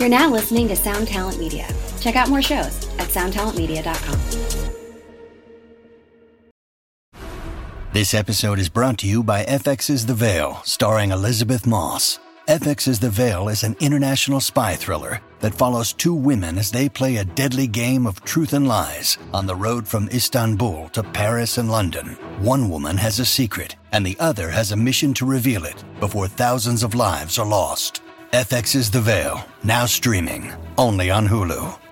You're now listening to Sound Talent Media. Check out more shows at soundtalentmedia.com. This episode is brought to you by FX's The Veil, starring Elisabeth Moss. FX's The Veil is an international spy thriller that follows two women as they play a deadly game of truth and lies on the road from Istanbul to Paris and London. One woman has a secret, and the other has a mission to reveal it before thousands of lives are lost. FX's The Veil, now streaming, only on Hulu.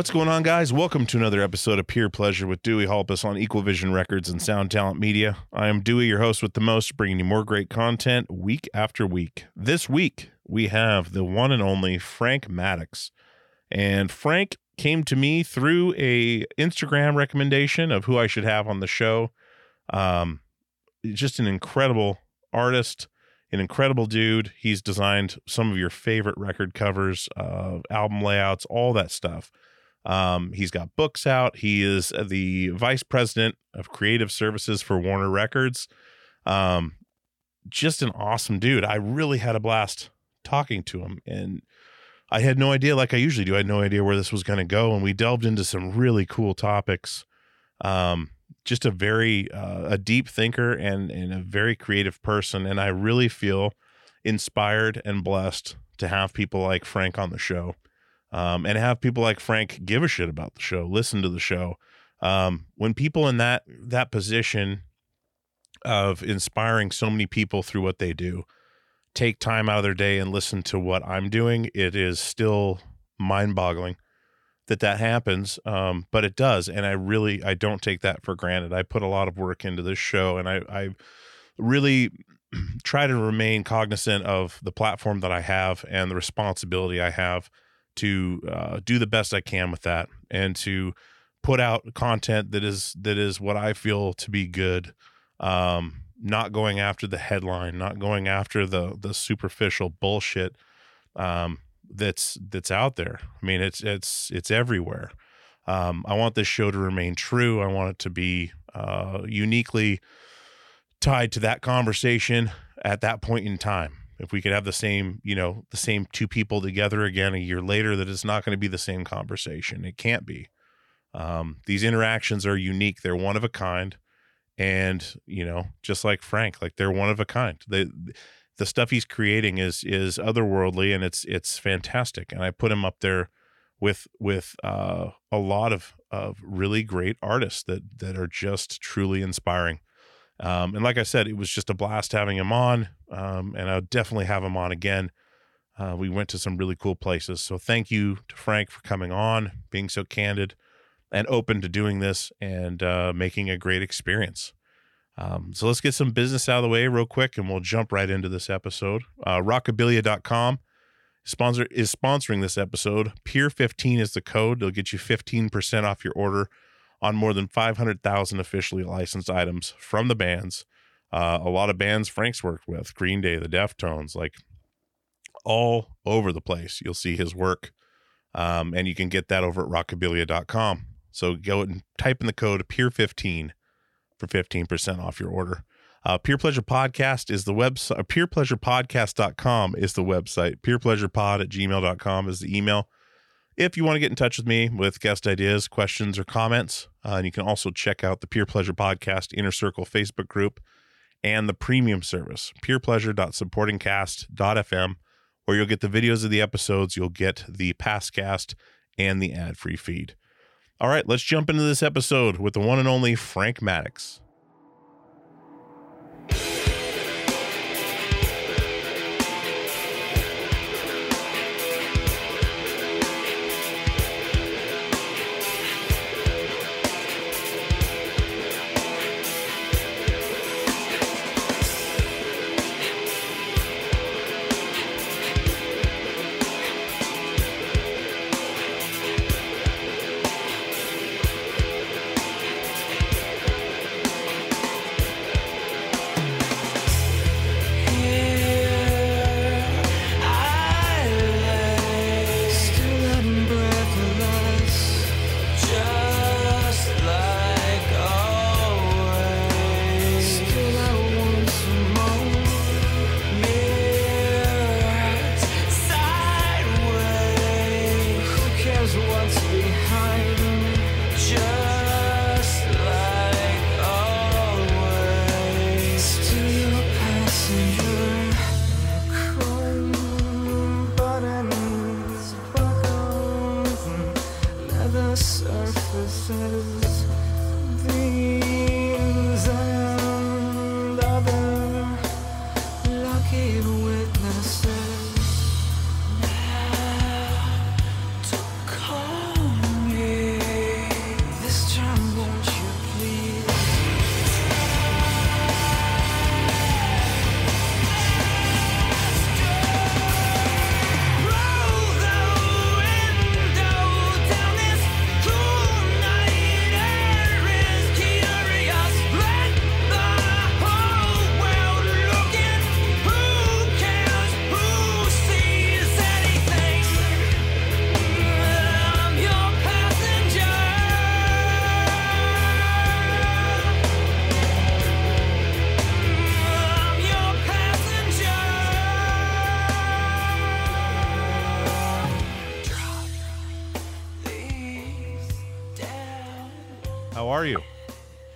What's going on, guys? Welcome to another episode of Peer Pleasure with Dewey Halpus on Equal Vision Records and Sound Talent Media. I am Dewey, your host with the most, bringing you more great content week after week. This week, we have the one and only Frank Maddocks. And Frank came to me through a Instagram recommendation of who I should have on the show. Um, just an incredible artist, an incredible dude. He's designed some of your favorite record covers, uh, album layouts, all that stuff. Um, he's got books out. He is the vice president of creative services for Warner Records. Um, just an awesome dude. I really had a blast talking to him, and I had no idea, like I usually do, I had no idea where this was going to go. And we delved into some really cool topics. Um, just a very uh, a deep thinker and and a very creative person, and I really feel inspired and blessed to have people like Frank on the show um, and have people like Frank give a shit about the show, listen to the show. Um, when people in that that position of inspiring so many people through what they do take time out of their day and listen to what I'm doing, it is still mind-boggling that that happens. Um, but it does, and I really I don't take that for granted. I put a lot of work into this show, and I I really try to remain cognizant of the platform that I have and the responsibility I have to uh, do the best I can with that and to put out content that is that is what I feel to be good. Um, not going after the headline, not going after the the superficial bullshit um, that's that's out there. I mean, it's it's it's everywhere. Um, I want this show to remain true. I want it to be uh, uniquely tied to that conversation at that point in time. If we could have the same, you know, the same two people together again a year later, that it's not going to be the same conversation. It can't be. Um, these interactions are unique. They're one of a kind, and you know, just like Frank, like they're one of a kind. The the stuff he's creating is is otherworldly, and it's it's fantastic. And I put him up there with with uh, a lot of of really great artists that that are just truly inspiring. Um, and like I said, it was just a blast having him on, um, and I'll definitely have him on again. Uh, we went to some really cool places. So thank you to Frank for coming on, being so candid and open to doing this and uh, making a great experience. Um, so let's get some business out of the way real quick, and we'll jump right into this episode. Uh, Rockabilia.com sponsor is sponsoring this episode. Peer 15 is the code. They'll get you 15% off your order on more than 500,000 officially licensed items from the bands. Uh, a lot of bands Frank's worked with, Green Day, the Deftones, like all over the place. You'll see his work. Um, and you can get that over at rockabilia.com. So go and type in the code PEER15 for 15% off your order. Uh, Peer Pleasure Podcast is the website. Uh, PeerPleasurePodcast.com is the website. PeerPleasurePod at gmail.com is the email. If you want to get in touch with me with guest ideas, questions, or comments, uh, and you can also check out the Peer Pleasure Podcast Inner Circle Facebook group and the premium service, peerpleasure.supportingcast.fm, where you'll get the videos of the episodes, you'll get the past cast, and the ad free feed. All right, let's jump into this episode with the one and only Frank Maddocks.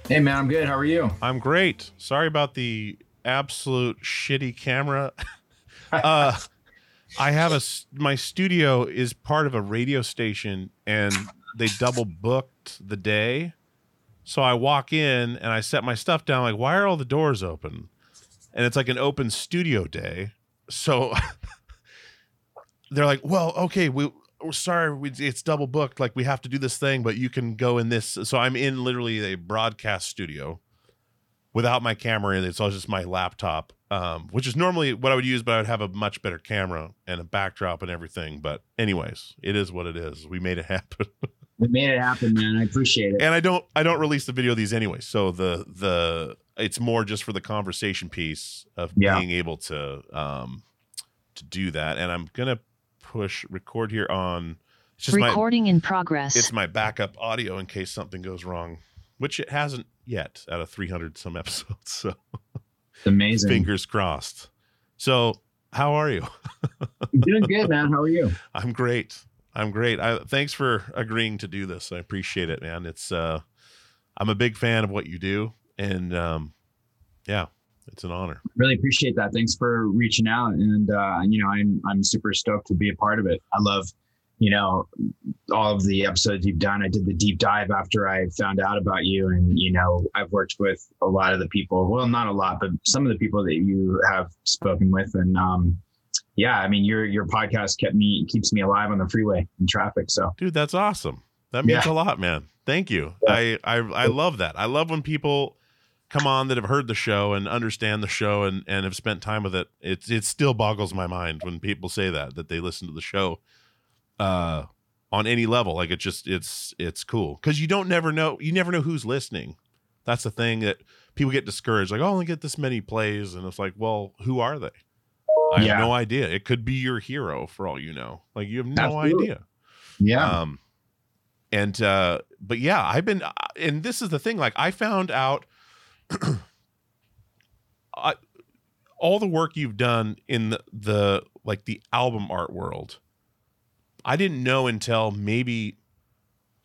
Hey man, I'm good. How are you? I'm great. Sorry about the absolute shitty camera. uh, I have a my studio is part of a radio station, and they double booked the day. So I walk in and I set my stuff down. Like, why are all the doors open? And it's like an open studio day. So they're like, well, okay, we. We're sorry, we, it's double booked. Like we have to do this thing, but you can go in this. So I'm in literally a broadcast studio without my camera in it. So it's just my laptop, um, which is normally what I would use, but I would have a much better camera and a backdrop and everything. But anyways, it is what it is. We made it happen. We made it happen, man. I appreciate it. and I don't I don't release the video of these anyway. So the the it's more just for the conversation piece of Yeah. being able to um to do that. And I'm gonna push record here on it's just my Recording in progress. it's my backup audio in case something goes wrong, which it hasn't yet out of 300 some episodes. So It's amazing. fingers crossed. So, how are you? I'm doing good, man. How are you? I'm great. I'm great. I, thanks for agreeing to do this. I appreciate it, man. It's uh, I'm a big fan of what you do, and um, yeah, it's an honor. Really appreciate that. Thanks for reaching out, and uh, you know, I'm I'm super stoked to be a part of it. I love, you know, all of the episodes you've done. I did the deep dive after I found out about you, and you know, I've worked with a lot of the people. Well, not a lot, but some of the people that you have spoken with, and um, yeah, I mean, your your podcast kept me keeps me alive on the freeway in traffic. So Dude, that's awesome. That means Yeah. a lot, man. Thank you. Yeah. I, I I love that. I love when people come on that have heard the show and understand the show and and have spent time with it. It it still boggles my mind when people say that that they listen to the show uh on any level. Like it just it's it's cool because you don't never know you never know who's listening. That's the thing that people get discouraged. Like, oh, I only get this many plays, and it's like, well, who are they? I Yeah. have no idea. It could be your hero for all you know. Like you have no Absolutely. idea. Yeah. Um, and uh, but yeah, I've been, uh, and this is the thing. Like I found out, I, all the work you've done in the, the like the album art world, I didn't know until maybe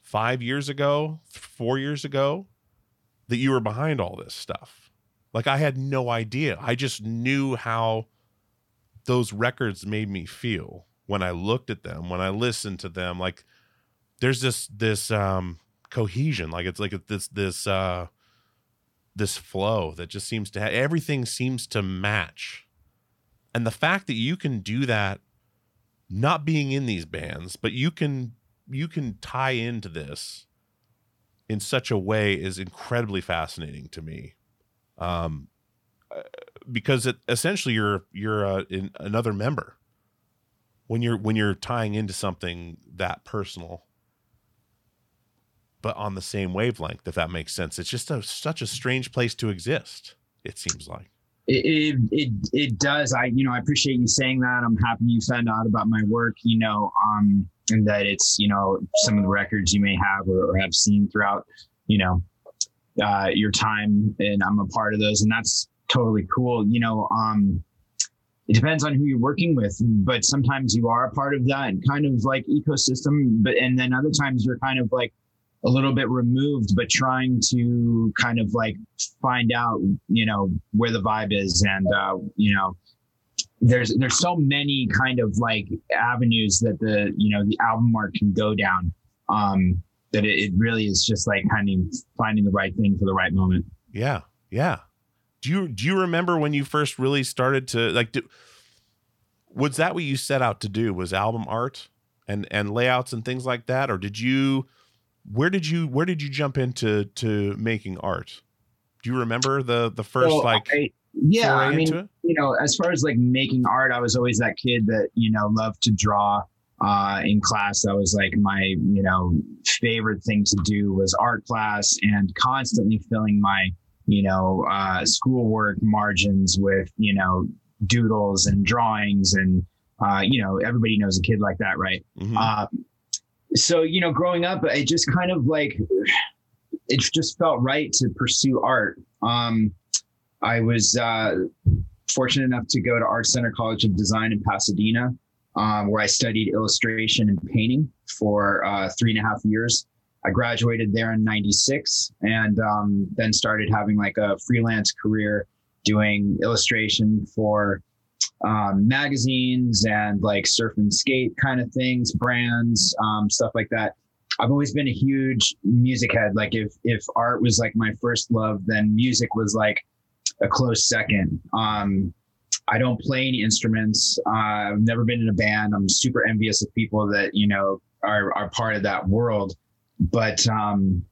five years ago, four years ago, that you were behind all this stuff. Like I had no idea. I just knew how those records made me feel when I looked at them, when I listened to them. Like there's this this um cohesion, like it's like this this uh this flow that just seems to have everything seems to match. And the fact that you can do that not being in these bands, but you can you can tie into this in such a way is incredibly fascinating to me. Um uh, because it essentially you're you're uh, in another member when you're when you're tying into something that personal but on the same wavelength if that makes sense it's just a, such a strange place to exist it seems like it, it it does. I you know I appreciate you saying that. I'm happy you found out about my work. You know, um, and that it's you know some of the records you may have or, or have seen throughout you know uh, your time, and I'm a part of those, and that's totally cool. You know, um, it depends on who you're working with, but sometimes you are a part of that kind of like ecosystem, but and then other times you're kind of like a little bit removed, but trying to kind of like find out, you know, where the vibe is. And, uh, you know, there's, there's so many kind of like avenues that the, you know, the album art can go down. Um, that it, it really is just like kind of finding the right thing for the right moment. yeah yeah do you do you remember when you first really started to like do, was that what you set out to do was album art and and layouts and things like that or did you where did you where did you jump into to making art do you remember the the first So like I- yeah, I mean, you know, as far as like making art, I was always that kid that, you know, loved to draw. Uh, in class, that was like my, you know, favorite thing to do was art class and constantly filling my, you know, uh, schoolwork margins with, you know, doodles and drawings. And, uh, you know, everybody knows a kid like that, right? Mhm. Uh, so you know, growing up, it just kind of like it just felt right to pursue art. Um, I was uh, fortunate enough to go to Art Center College of Design in Pasadena, um, where I studied illustration and painting for uh, three and a half years. I graduated there in '96, and um, then started having like a freelance career doing illustration for um, magazines and like surf and skate kind of things, brands, um, stuff like that. I've always been a huge music head. Like if if art was like my first love, then music was like a close second. Um, I don't play any instruments. Uh, I've never been in a band. I'm super envious of people that you know are are part of that world. But um,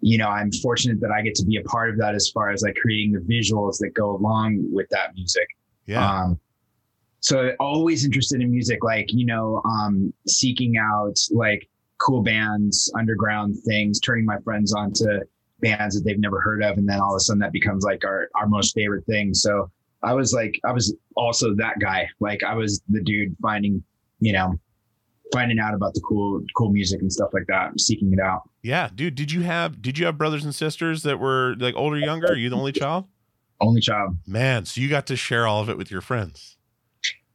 you know, I'm fortunate that I get to be a part of that as far as like creating the visuals that go along with that music. Yeah Um, so always interested in music, like, you know, um, seeking out like cool bands, underground things, turning my friends on to bands that they've never heard of. And then all of a sudden that becomes like our, our most favorite thing. So I was like, I was also that guy. Like I was the dude finding, you know, finding out about the cool, cool music and stuff like that, seeking it out. yeah dude did you have did you have brothers and sisters that were like older younger are you the only child Only child. man so you got to share all of it with your friends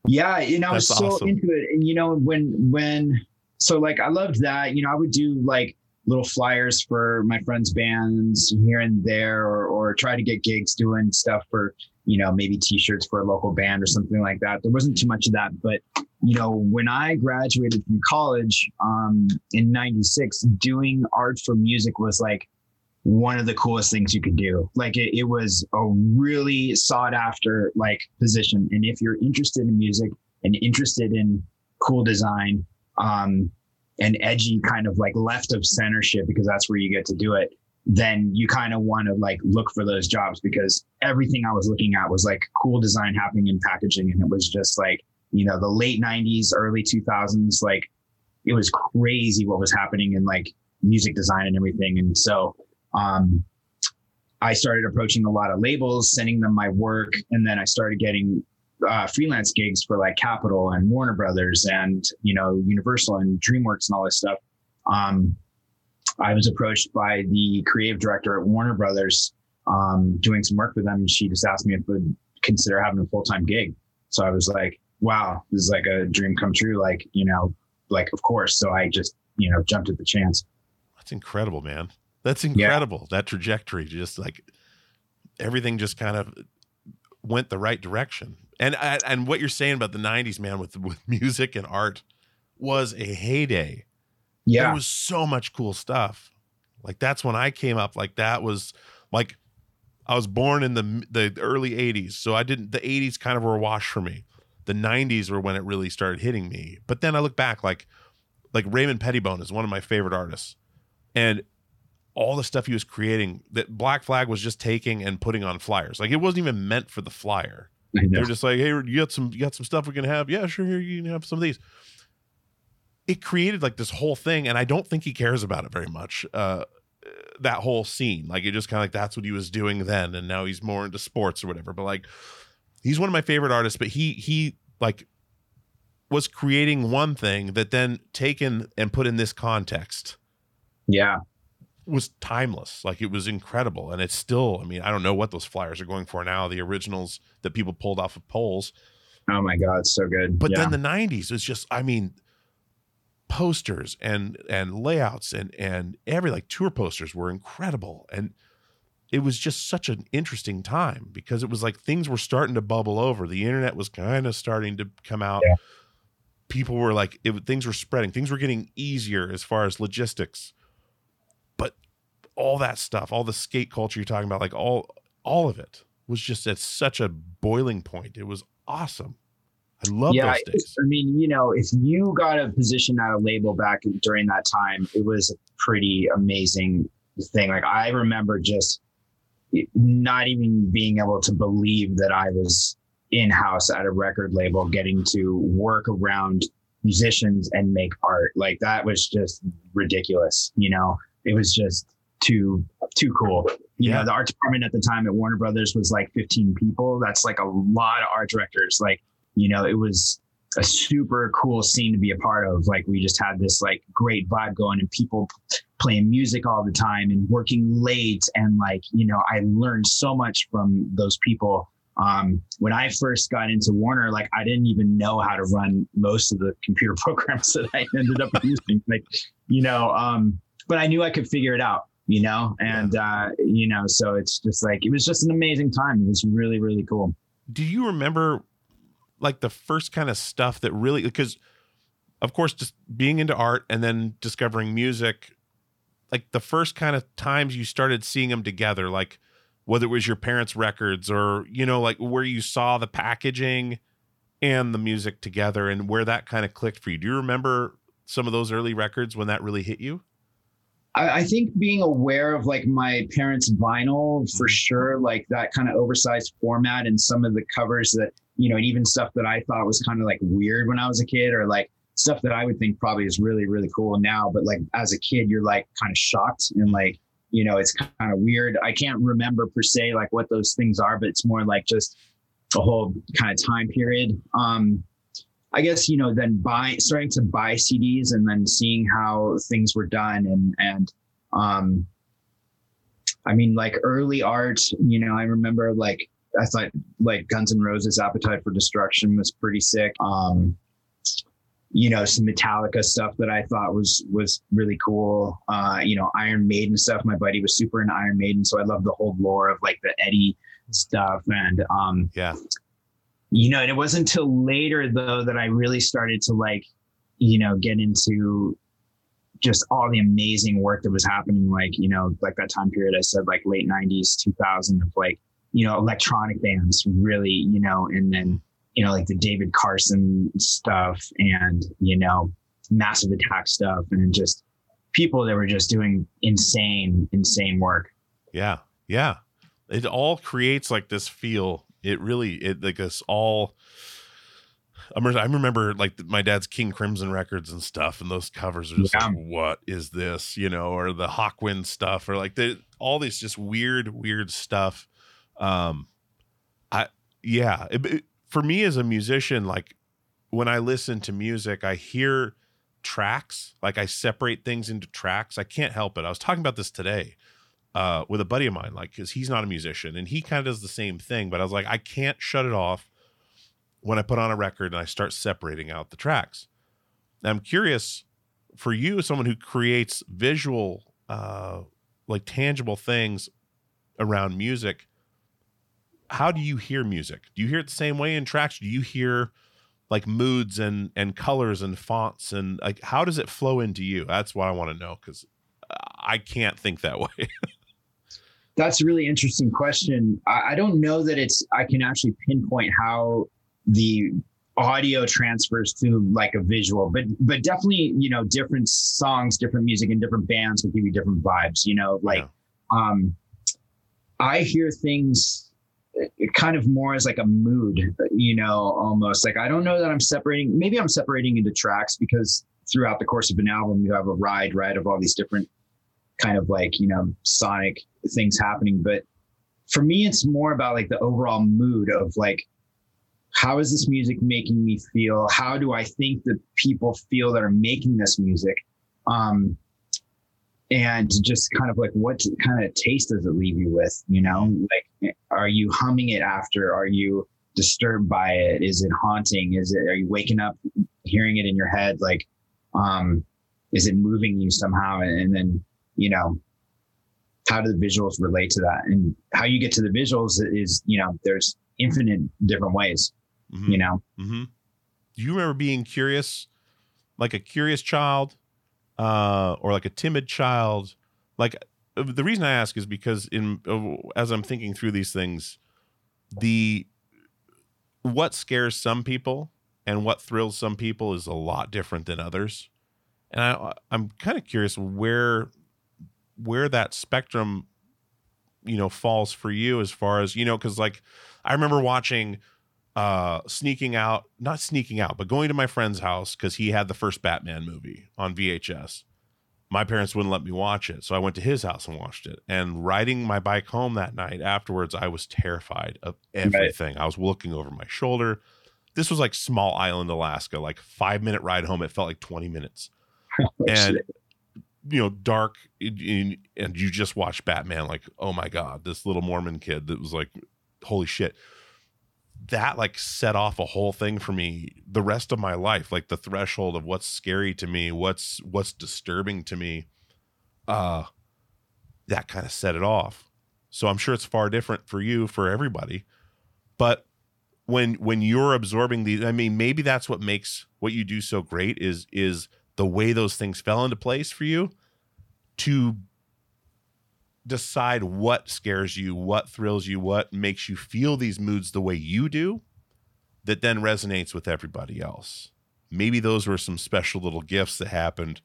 Yeah, you know, I was so awesome. into it. And you know, when when so like I loved that, you know, I would do like little flyers for my friends' bands here and there or or try to get gigs doing stuff for, you know, maybe t-shirts for a local band or something like that. There wasn't too much of that. But, you know, when I graduated from college um in ninety six, doing art for music was like one of the coolest things you could do. Like it, it was a really sought after like position. And if you're interested in music and interested in cool design, um, and edgy kind of like left of center shit, because that's where you get to do it, then you kind of want to like look for those jobs because everything I was looking at was like cool design happening in packaging. And it was just like, you know, the late nineties, early 2000s, like it was crazy what was happening in like music design and everything. And so, um, I started approaching a lot of labels, sending them my work, and then I started getting uh, freelance gigs for like Capitol and Warner Brothers and you know Universal and DreamWorks and all this stuff. Um, I was approached by the creative director at Warner Brothers um, doing some work for them, she just asked me if I would consider having a full time gig. So I was like, "Wow, this is like a dream come true!" Like you know, like of course. So I just you know jumped at the chance. That's incredible, man. That's incredible. Yeah. That trajectory, just like everything, just kind of went the right direction. And uh, and what you're saying about the '90s, man, with with music and art, was a heyday. Yeah, there was so much cool stuff. Like that's when I came up. Like that was like I was born in the the early '80s, so I didn't. The '80s kind of were a wash for me. The '90s were when it really started hitting me. But then I look back, like like Raymond Pettibon is one of my favorite artists, and all the stuff he was creating that Black Flag was just taking and putting on flyers. Like it wasn't even meant for the flyer. They're just like, hey, you got some, you got some stuff we can have. Yeah, sure. Here you can have some of these. It created like this whole thing, and I don't think he cares about it very much. Uh, that whole scene, like it just kind of like that's what he was doing then, and now he's more into sports or whatever. But like, he's one of my favorite artists. But he he like was creating one thing that then taken and put in this context. Yeah was timeless. Like it was incredible. And it's still, I mean, I don't know what those flyers are going for now, the originals that people pulled off of poles. Oh my God, so good. But yeah. then the 90s was just, I mean, posters and and layouts and and every like tour posters were incredible. And it was just such an interesting time because it was like things were starting to bubble over. The internet was kind of starting to come out. Yeah. People were like, it, things were spreading. Things were getting easier as far as logistics all that stuff, all the skate culture you're talking about, like all all of it was just at such a boiling point. It was awesome. I love yeah, those days. I mean, you know, if you got a position at a label back during that time, it was a pretty amazing thing. Like I remember just not even being able to believe that I was in house at a record label, getting to work around musicians and make art. Like that was just ridiculous. You know, it was just too too cool. You yeah. know, the art department at the time at Warner Brothers was like 15 people. That's like a lot of art directors. Like, you know, it was a super cool scene to be a part of. Like we just had this like great vibe going and people playing music all the time and working late. And like, you know, I learned so much from those people. Um, when I first got into Warner, like I didn't even know how to run most of the computer programs that I ended up using. Like, you know, um, but I knew I could figure it out you know? And uh you know so it's just like it was just an amazing time. It was really really cool. Do you remember like the first kind of stuff that really because of course just being into art and then discovering music like the first kind of times you started seeing them together like whether it was your parents records or you know like where you saw the packaging and the music together and where that kind of clicked for you? Do you remember some of those early records when that really hit you I, I think being aware of like my parents' vinyl for mm-hmm. sure, like that kind of oversized format and some of the covers that, you know, and even stuff that I thought was kind of like weird when I was a kid or like stuff that I would think probably is really, really cool now. But like as a kid, you're like kind of shocked and like, you know, it's kind of weird. I can't remember per se like what those things are, but it's more like just a whole kind of time period. Um, I guess you know then buying starting to buy CDs and then seeing how things were done and and um I mean like early art you know I remember like I thought like Guns N' Roses Appetite for Destruction was pretty sick. Um you know some Metallica stuff that I thought was was really cool. Uh you know Iron Maiden stuff. My buddy was super into Iron Maiden so I love the whole lore of like the Eddie stuff and um yeah you know, and it wasn't until later though that I really started to like, you know, get into just all the amazing work that was happening. Like, you know, like that time period I said, like late nineties, 2000 of like, you know, electronic bands really, you know, and then, you know, like the David Carson stuff and, you know, massive attack stuff and just people that were just doing insane, insane work. Yeah. Yeah. It all creates like this feel it really it like us all I remember, like my dad's King Crimson records and stuff, and those covers are just Yeah. like, what is this? You know, or the Hawkwind stuff, or like the all these just weird, weird stuff. Um, I yeah, it- it- for me as a musician, like when I listen to music, I hear tracks, like I separate things into tracks. I can't help it. I was talking about this today uh, with a buddy of mine, like because he's not a musician and he kind of does the same thing. But I was like, I can't shut it off when I put on a record and I start separating out the tracks. And I'm curious for you, as someone who creates visual, uh, like tangible things around music. How do you hear music? Do you hear it the same way in tracks? Do you hear like moods and and colors and fonts and like how does it flow into you? That's what I want to know because I can't think that way. That's a really interesting question. I, I don't know that it's I can actually pinpoint how the audio transfers to like a visual, but but definitely, you know, different songs, different music, and different bands will give you different vibes. You know, like Yeah. um I hear things uh, kind of more as like a mood, you know, almost like I don't know that I'm separating. Maybe I'm separating into tracks because throughout the course of an album, you have a ride, right, of all these different kind of like you know sonic things happening. But for me, it's more about like the overall mood of like how is this music making me feel? How do I think the people feel that are making this music? Um, and just kind of like what kind of taste does it leave you with you know like are you humming it after are you disturbed by it is it haunting is it are you waking up hearing it in your head like um is it moving you somehow and, and then you know how do the visuals relate to that and how you get to the visuals is you know there's infinite different ways Mhm. you know Mm-hmm. Do you remember being curious, like a curious child, uh, or like a timid child? Like uh, the reason I ask is because in as I'm thinking through these things, the what scares some people and what thrills some people is a lot different than others, and I I'm kind of curious where where that spectrum, you know, falls for you as far as you know, because like I remember watching uh sneaking out not sneaking out but going to my friend's house because he had the first batman movie on vhs my parents wouldn't let me watch it so i went to his house and watched it. And riding my bike home that night afterwards i was terrified of everything. I was looking over my shoulder. This was like small island alaska like five minute ride home it felt like 20 minutes. And you know dark and you just watch batman like oh my god this little mormon kid that was like holy shit. That like set off a whole thing for me the rest of my life like the threshold of what's scary to me what's what's disturbing to me uh that kind of set it off. So i'm sure it's far different for you for everybody. But when when you're absorbing these i mean maybe that's what makes what you do so great is is the way those things fell into place for you to decide what scares you, what thrills you, what makes you feel these moods the way you do that then resonates with everybody else. Maybe those were some special little gifts that happened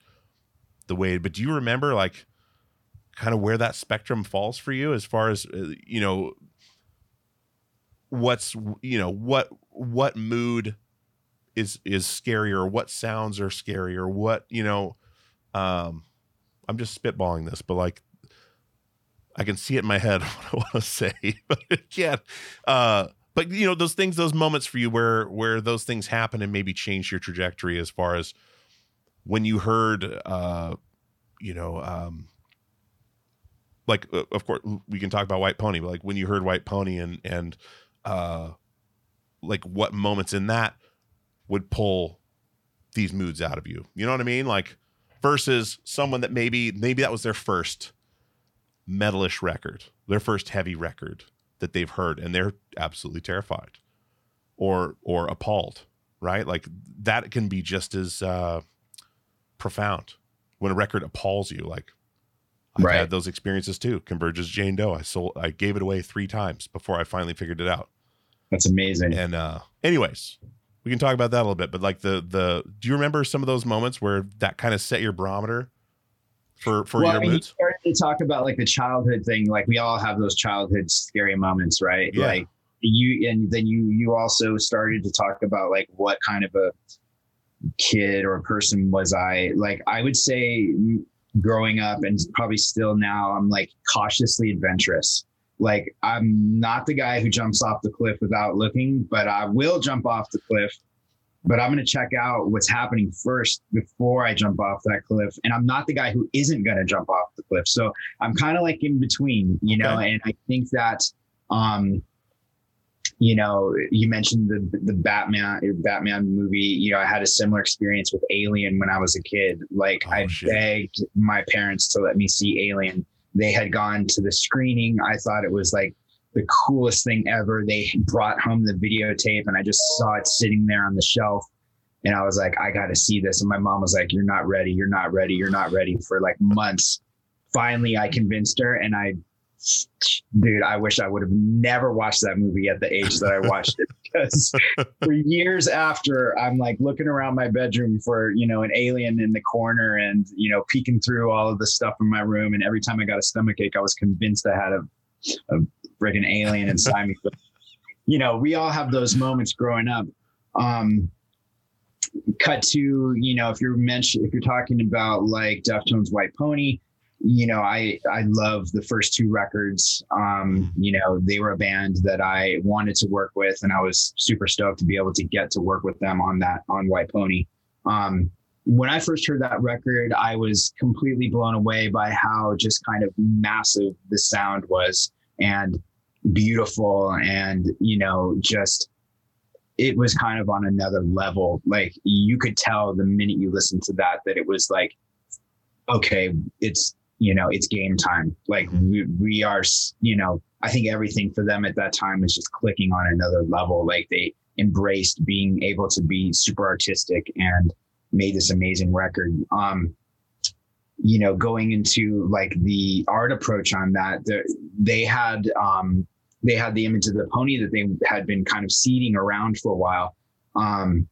the way, but do you remember like kind of where that spectrum falls for you as far as uh, you know what's you know what what mood is is scarier what sounds are scarier what you know um i'm just spitballing this but like i can see it in my head what i want to say but can't uh but you know those things those moments for you where where those things happen and maybe change your trajectory as far as when you heard uh you know um like of course we can talk about white pony but like when you heard white pony and and uh like what moments in that would pull these moods out of you you know what i mean like versus someone that maybe maybe that was their first metalish record their first heavy record that they've heard and they're absolutely terrified or or appalled right like that can be just as uh profound when a record appalls you like I've Right. had those experiences too. Converge's Jane Doe. I sold I gave it away three times before I finally figured it out. that's amazing And uh anyways, we can talk about that a little bit. But like the the do you remember some of those moments where that kind of set your barometer for for well, your you moods? started to talk about like the childhood thing. Like we all have those childhood scary moments, right? Yeah. Like you and then you you also started to talk about like what kind of a kid or person was I? Like I would say growing up and probably still now I'm like cautiously adventurous. Like I'm not the guy who jumps off the cliff without looking, but I will jump off the cliff. But I'm going to check out what's happening first before I jump off that cliff. And I'm not the guy who isn't going to jump off the cliff. So I'm kind of like in between, you know, Okay. and I think that um you know, you mentioned the the Batman Batman movie. You know, I had a similar experience with Alien when I was a kid. Like Oh, I shit. begged my parents to let me see Alien. They had gone to the screening. I thought it was like the coolest thing ever. They brought home the videotape and I just saw it sitting there on the shelf. And I was like, I got to see this. And my mom was like, You're not ready. You're not ready. You're not ready for like months. Finally, I convinced her and I dude, I wish I would have never watched that movie at the age that I watched it because for years after, I'm like looking around my bedroom for, you know, an alien in the corner and, you know, peeking through all of the stuff in my room. And every time I got a stomach ache, I was convinced I had a, a friggin' alien inside me. But, you know, we all have those moments growing up. Um, cut to, you know, if you're mentioned, if you're talking about like Deftones White Pony, you know, I I love the first two records. Um, you know, they were a band that I wanted to work with, and I was super stoked to be able to get to work with them on that on White Pony. Um, when I first heard that record, I was completely blown away by how just kind of massive the sound was and beautiful, and you know, just it was kind of on another level. Like you could tell the minute you listened to that that it was like, okay, it's you know it's game time. Like we we are, you know, I think everything for them at that time was just clicking on another level. Like they embraced being able to be super artistic and made this amazing record. Um, you know, going into like the art approach on that, they had um, they had the image of the pony that they had been kind of seeding around for a while. Um,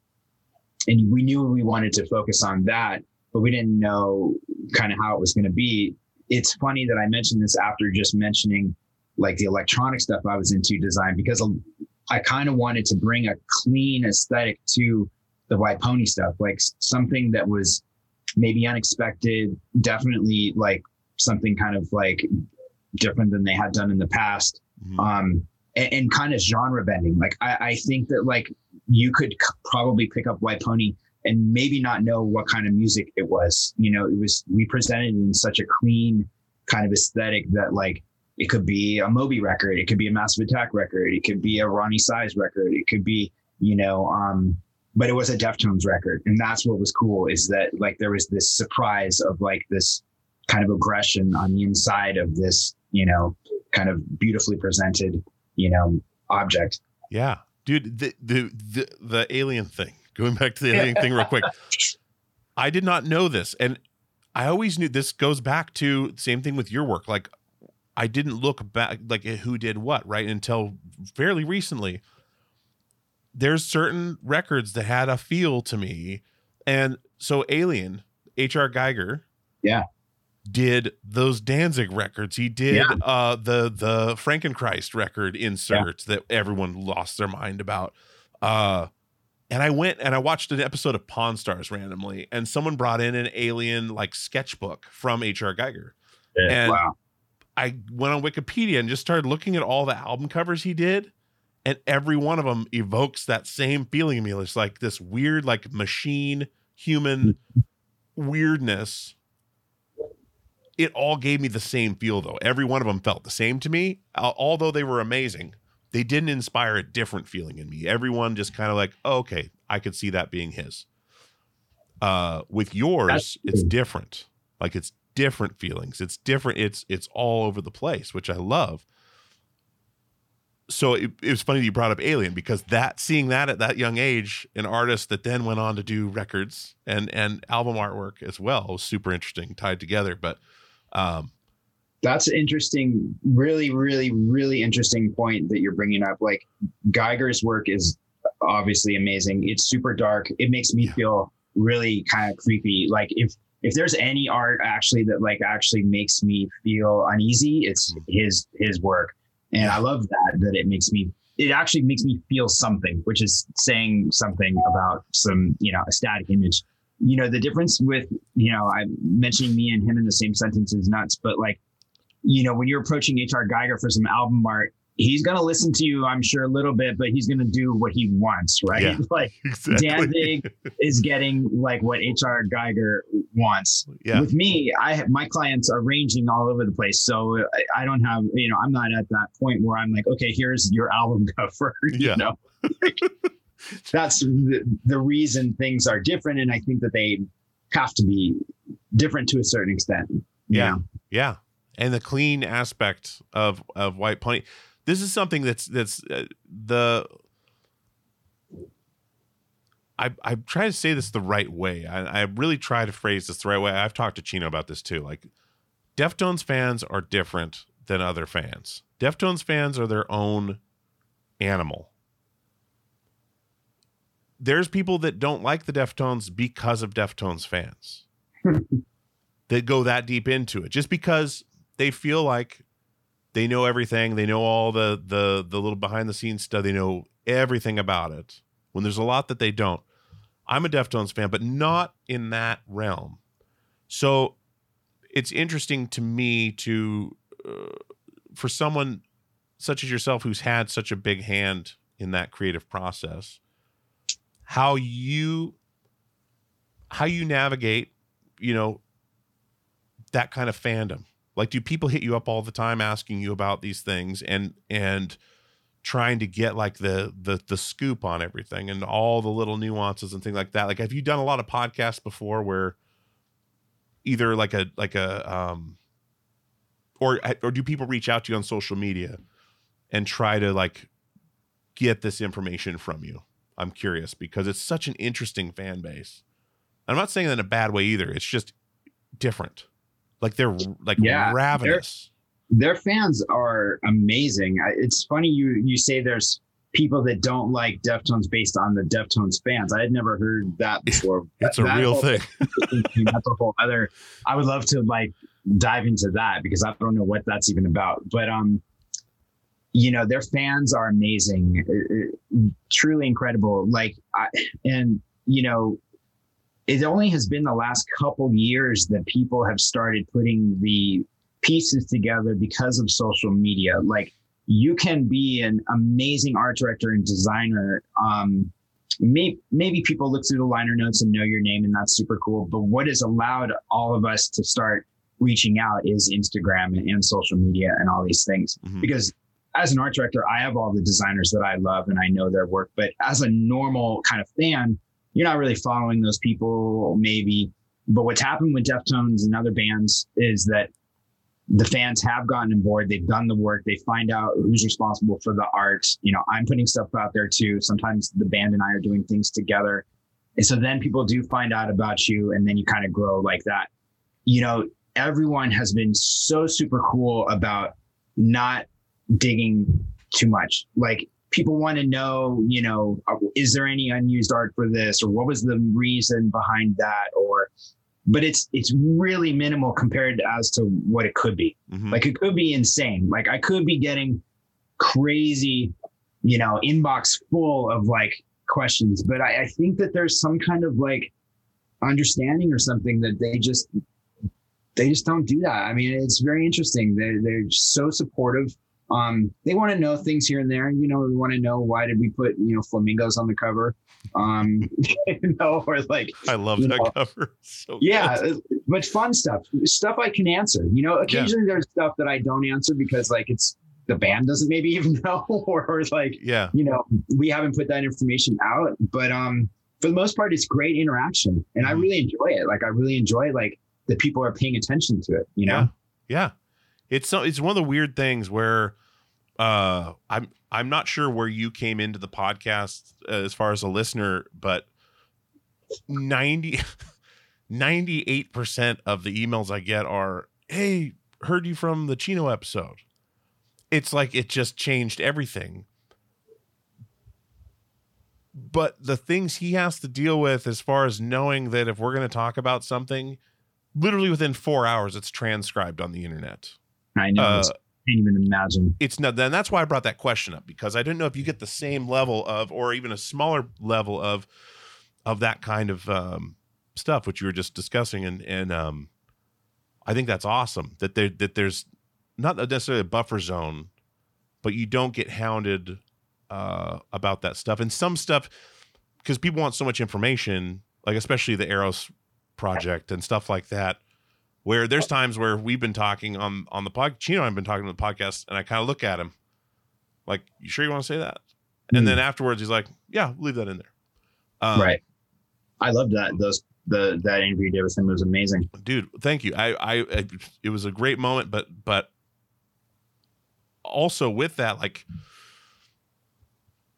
and we knew we wanted to focus on that, but we didn't know kind of how it was going to be. It's funny that I mentioned this after just mentioning like the electronic stuff I was into design because I kind of wanted to bring a clean aesthetic to the white pony stuff, like something that was maybe unexpected, definitely like something kind of like different than they had done in the past Mhm. um and, and kind of genre bending like I, I think that like you could probably pick up white pony and maybe not know what kind of music it was you know it was we presented in such a clean kind of aesthetic that like it could be a moby record it could be a massive attack record it could be a Roni Size record it could be you know um but it was a deftones record and that's what was cool is that like there was this surprise of like this kind of aggression on the inside of this you know kind of beautifully presented, you know, object. Yeah, dude, the the the, the alien thing. Going back to the alien thing real quick. I did not know this, and I always knew this goes back to the same thing with your work. Like, I didn't look back like who did what right until fairly recently. There's certain records that had a feel to me, and so Alien, H.R. Giger, Yeah. did those Danzig records. He did Yeah. uh the the Frankenchrist record insert that everyone lost their mind about. Uh and I went and I watched an episode of Pawn Stars randomly, and someone brought in an alien like sketchbook from H.R. Giger. And- wow. I went on Wikipedia and just started looking at all the album covers he did, and every one of them evokes that same feeling in me. It's like this weird, like machine human weirdness. It all gave me the same feel, though. Every one of them felt the same to me, although they were amazing. They didn't inspire a different feeling in me. Everyone just kind of like, oh, okay, I could see that being his. Uh, with yours, it's different. Like it's different feelings. It's different. It's it's all over the place, which I love. So it, it was funny that you brought up Alien because that seeing that at that young age, an artist that then went on to do records and and album artwork as well was super interesting, tied together. But um, That's an interesting. Really, really, really interesting point that you're bringing up. Like Giger's work is obviously amazing. It's super dark. It makes me feel really kind of creepy. Like if if there's any art actually that like actually makes me feel uneasy, it's Mm. his his work. and I love that that it makes me it actually makes me feel something, which is saying something about some you know a static image. You know the difference with you know I'm mentioning me and him in the same sentence is nuts, but like you know when you're approaching HR Giger for some album art, he's going to listen to you, I'm sure, a little bit, but he's going to do what he wants, right? Yeah, like exactly. Danzig is getting like what HR Giger wants. Yeah. With me, I have my clients are ranging all over the place, so I, I don't have, you know, I'm not at that point where I'm like, okay, here's your album cover. Yeah. You know, that's the, the reason things are different, and I think that they have to be different to a certain extent. Yeah. know? Yeah, and the clean aspect of of White Pony. This is something that's that's uh, the. I I try to say this the right way. I, I really try to phrase this the right way. I've talked to Chino about this too. Like, Deftones fans are different than other fans. Deftones fans are their own animal. There's people that don't like the Deftones because of Deftones fans that go that deep into it just because they feel like they know everything. They know all the the the little behind the scenes stuff. They know everything about it. When there's a lot that they don't. I'm a deftones fan but not in that realm. So it's interesting to me to uh, for someone such as yourself who's had such a big hand in that creative process how you how you navigate you know that kind of fandom like do people hit you up all the time asking you about these things and and trying to get like the the the scoop on everything and all the little nuances and things like that? Like have you done a lot of podcasts before where either like a like a um or or do people reach out to you on social media and try to like get this information from you? I'm curious because it's such an interesting fan base. I'm not saying that in a bad way either. It's just different like they're like Yeah, ravenous their fans are amazing. I- It's funny you you say there's people that don't like Deftones based on the Deftones fans. I had never heard that before. it's a That real whole- thing that's a whole other. I would love to like dive into that because I don't know what that's even about. But um, you know, their fans are amazing, uh, uh, truly incredible. Like, I, and you know, it only has been the last couple years that people have started putting the pieces together because of social media. Like, you can be an amazing art director and designer. Um, maybe, maybe people look through the liner notes and know your name, and that's super cool. But what has allowed all of us to start reaching out is Instagram and, and social media and all these things. Mhm. Because as an art director, I have all the designers that I love and I know their work. But as a normal kind of fan, you're not really following those people, maybe. But what's happened with Deftones and other bands is that the fans have gotten on board. They've done the work. They find out who's responsible for the art. You know, I'm putting stuff out there too. Sometimes the band and I are doing things together. And so then people do find out about you and then you kind of grow like that. You know, everyone has been so super cool about not digging too much. Like people want to know, you know, uh, is there any unused art for this or what was the reason behind that or but it's it's really minimal compared as to what it could be. Mhm. Like it could be insane. Like I could be getting crazy, you know, inbox full of like questions, but I, I think that there's some kind of like understanding or something that they just they just don't do that. I mean, it's very interesting. They're they're so supportive. Um, they want to know things here and there. You know, we want to know why did we put you know flamingos on the cover, um, you know, or like i love that know, cover so yeah, good. but fun stuff, stuff I can answer. You know, occasionally there's stuff that I don't answer because like it's the band doesn't maybe even know, or, or like yeah you know we haven't put that information out. But um, for the most part, it's great interaction, and I Mhm. really enjoy it. Like I really enjoy like that people are paying attention to it. You know, Yeah. Yeah. It's so it's one of the weird things where uh I'm I'm not sure where you came into the podcast as far as a listener, but 90 98% of the emails I get are, "Hey, heard you from the Chino episode." It's like it just changed everything. But the things he has to deal with as far as knowing that if we're going to talk about something, literally within four hours it's transcribed on the internet I know uh, can't even imagine. it's not then that's why I brought that question up because I didn't know if you get the same level of or even a smaller level of of that kind of um stuff which you were just discussing and and um I think that's awesome that there that there's not necessarily a buffer zone but you don't get hounded uh about that stuff and some stuff because people want so much information like especially the Eros project and stuff like that where there's times where we've been talking on on the pod Chino and I've been talking on the podcast and I kind of look at him like you sure you want to say that and Hmm. then afterwards he's like yeah leave that in there um, right. I loved that. Those the that interview you did with him was amazing. dude thank you I, I i it was a great moment but but also with that like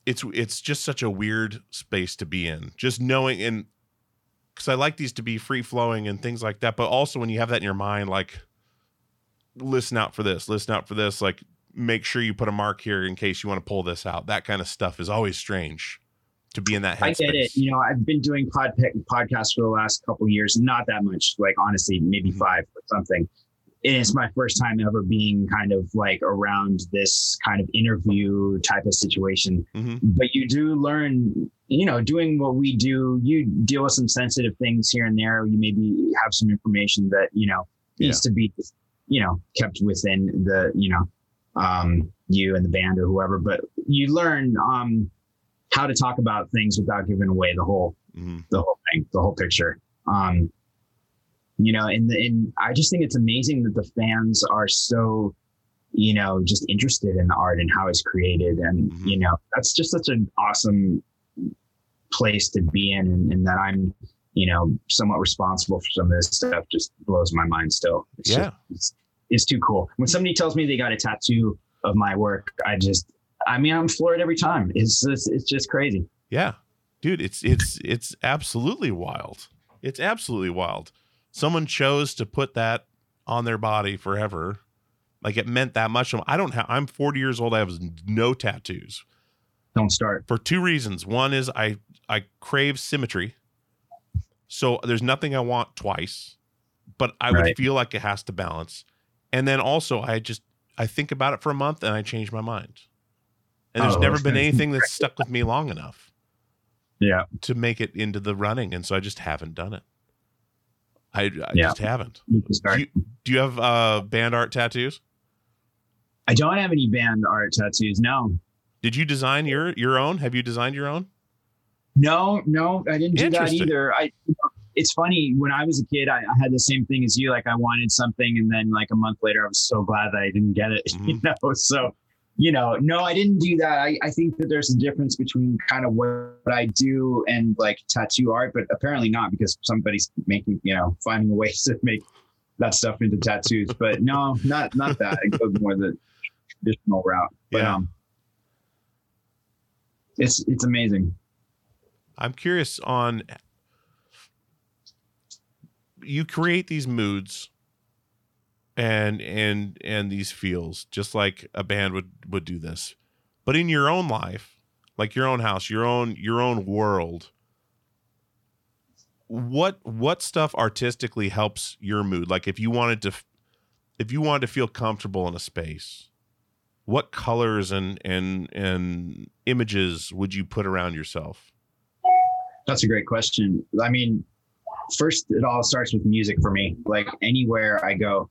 it's it's just such a weird space to be in just knowing and because i like these to be free flowing and things like that but also when you have that in your mind like listen out for this listen out for this like make sure you put a mark here in case you want to pull this out that kind of stuff is always strange to be in that headspace. I get it. You know, I've been doing pod podcasts for the last couple years, not that much, like honestly, maybe Mhm. five or something. And it's my first time ever being kind of like around this kind of interview type of situation. Mhm. But you do learn, you know, doing what we do, you deal with some sensitive things here and there. You maybe have some information that, you know, needs to be, you know, kept within the, you know, um, you and the band or whoever. But you learn, um, how to talk about things without giving away the whole Mhm. the whole thing, the whole picture. Um, you know, and the, and I just think it's amazing that the fans are so, you know, just interested in the art and how it's created, and Mhm. you know, that's just such an awesome place to be in, and, and that I'm, you know, somewhat responsible for some of this stuff just blows my mind. Still, it's Yeah. just, it's, it's too cool. When somebody tells me they got a tattoo of my work, I just, I mean, I'm floored every time. It's just, it's just crazy. Yeah. Dude, it's it's it's absolutely wild. It's absolutely wild. Someone chose to put that on their body forever. Like it meant that much. I don't have I'm 40 years old. I have no tattoos Don't start. for two reasons. One is I I crave symmetry. So there's nothing I want twice, but I would feel like it has to balance. And then also I just I think about it for a month and I change my mind. And there's Oh, never been anything that's stuck with me long enough Yeah. to make it into the running, and so I just haven't done it. I, I Yeah. just haven't. You. Do you, do you have uh, band art tattoos? I don't have any band art tattoos. No, Did you design your your own? Have you designed your own? no, no. I didn't do that either. I. It's funny. When I was a kid, I, I had the same thing as you. Like I wanted something, and then like a month later, I was so glad that I didn't get it. You Mhm. know. So, you know, no, I didn't do that. I, I think that there's a difference between kind of what I do and like tattoo art, but apparently not because somebody's making, you know, finding ways to make that stuff into tattoos. But no, not not that. I go more the traditional route. But Yeah. um, it's it's amazing. I'm curious on. You create these moods, and and and these feels just like a band would would do this, but in your own life, like your own house, your own your own world. What what stuff artistically helps your mood? Like if you wanted to, if you wanted to feel comfortable in a space, what colors and and and images would you put around yourself? That's a great question. I mean, first, it all starts with music for me. Like anywhere I go,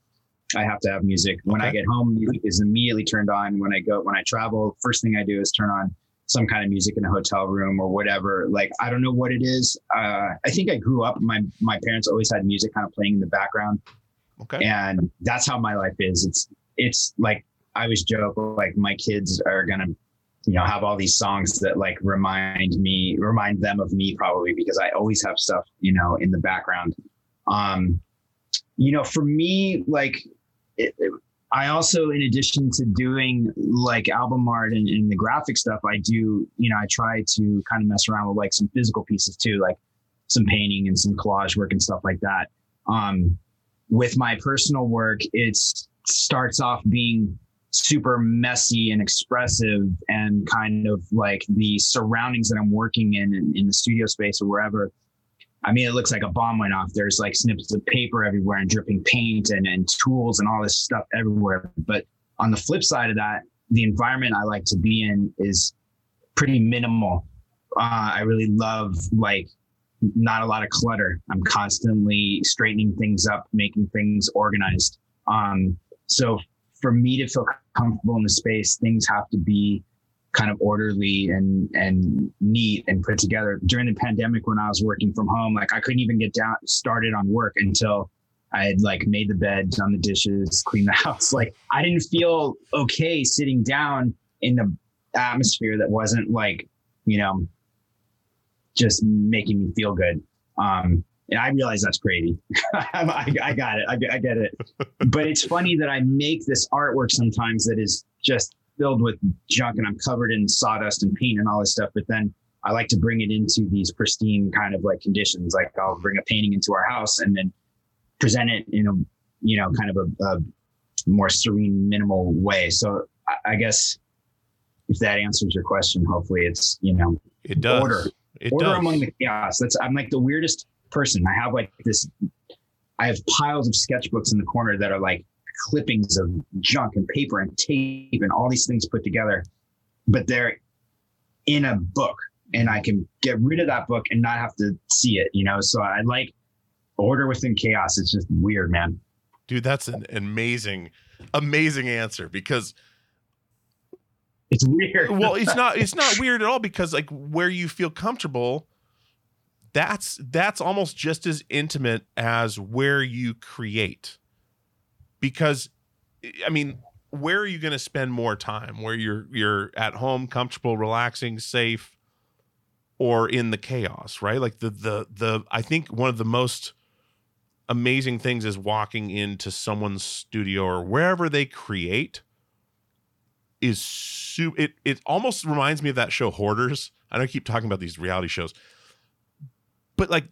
I have to have music. When I get home, music is immediately turned on. When I go, when I travel, first thing I do is turn on some kind of music in a hotel room or whatever. Like I don't know what it is. Uh, I think I grew up. My my parents always had music kind of playing in the background, Okay. and that's how my life is. It's it's like I always joke like my kids are gonna you know have all these songs that like remind me remind them of me probably because I always have stuff you know in the background. Um, you know, for me, like it, it- I also, in addition to doing like album art and, and the graphic stuff, I do, you know, I try to kind of mess around with like some physical pieces too, like some painting and some collage work and stuff like that. Um, with my personal work, it starts off being super messy and expressive and kind of like the surroundings that I'm working in, in in the studio space or wherever. I mean, it looks like a bomb went off. There's like snippets of paper everywhere and dripping paint and, and tools and all this stuff everywhere. But on the flip side of that, the environment I like to be in is pretty minimal. Uh, I really love like not a lot of clutter. I'm constantly straightening things up, making things organized. Um, so for me to feel comfortable in the space, things have to be kind of orderly and and neat and put together. During the pandemic, when I was working from home, like I couldn't even get down started on work until I had like made the bed, done the dishes, cleaned the house. Like I didn't feel okay sitting down in the atmosphere that wasn't like, you know, just making me feel good. Um, and I realize that's crazy. I, I, got it. I, I get it. but it's funny that I make this artwork sometimes that is just filled with junk and I'm covered in sawdust and paint and all this stuff. But then I like to bring it into these pristine kind of like conditions. Like I'll bring a painting into our house and then present it in a, you know, kind of a, a more serene, minimal way. So I, I guess if that answers your question, hopefully it's, you know, It does. Order. It order does. among the chaos. That's I'm like the weirdest person. I have like this. I have piles of sketchbooks in the corner that are like clippings of junk and paper and tape and all these things put together, but they're in a book, and I can get rid of that book and not have to see it. You know, so I like order within chaos. It's just weird, man. Dude, that's an amazing, amazing answer because It's weird. well, it's not it's not weird at all because like where you feel comfortable, that's that's almost just as intimate as where you create. Because I mean, where are you going to spend more time? Where you're you're at home, comfortable, relaxing, safe, or in the chaos, right? Like the the the I think one of the most amazing things is walking into someone's studio or wherever they create is su- it it almost reminds me of that show Hoarders. I know I keep talking about these reality shows. But like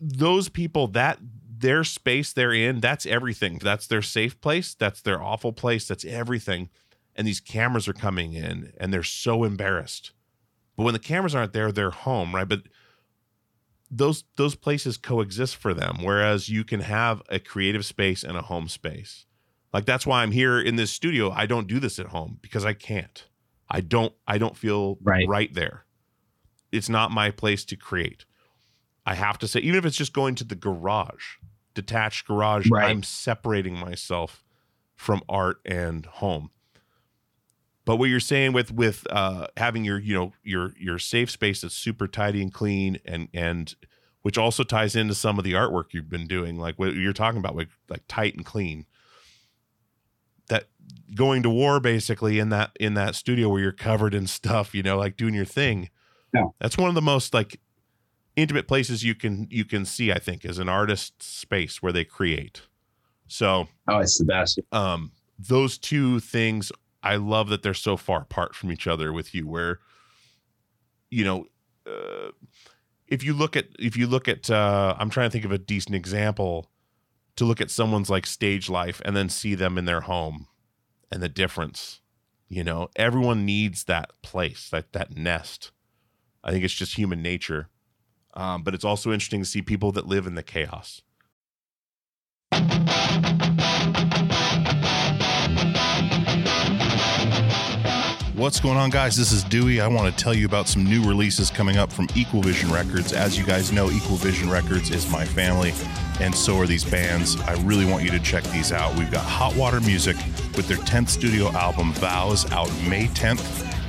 those people that their space they're in, that's everything. That's their safe place, that's their awful place, that's everything. And these cameras are coming in and they're so embarrassed. But when the cameras aren't there, they're home, right? But those those places coexist for them whereas you can have a creative space and a home space. Like that's why I'm here in this studio. I don't do this at home because I can't. I don't I don't feel Right. right there. It's not my place to create. I have to say even if it's just going to the garage, detached garage, Right. I'm separating myself from art and home. But what you're saying with with uh, having your you know your your safe space that's super tidy and clean and and which also ties into some of the artwork you've been doing, like what you're talking about, like like tight and clean. That going to war basically in that in that studio where you're covered in stuff, you know, like doing your thing. Yeah. That's one of the most like intimate places you can you can see, I think, as an artist's space where they create. So oh, it's the best. um those two things i love that they're so far apart from each other with you where you know uh, if you look at if you look at uh i'm trying to think of a decent example to look at someone's like stage life and then see them in their home and the difference you know everyone needs that place that that nest i think it's just human nature um, but it's also interesting to see people that live in the chaos What's going on, guys? This is Dewey. I want to tell you about some new releases coming up from Equal Vision Records. As you guys know, Equal Vision Records is my family, and so are these bands. I really want you to check these out. We've got Hot Water Music with their 10th studio album, Vows, out May 10th,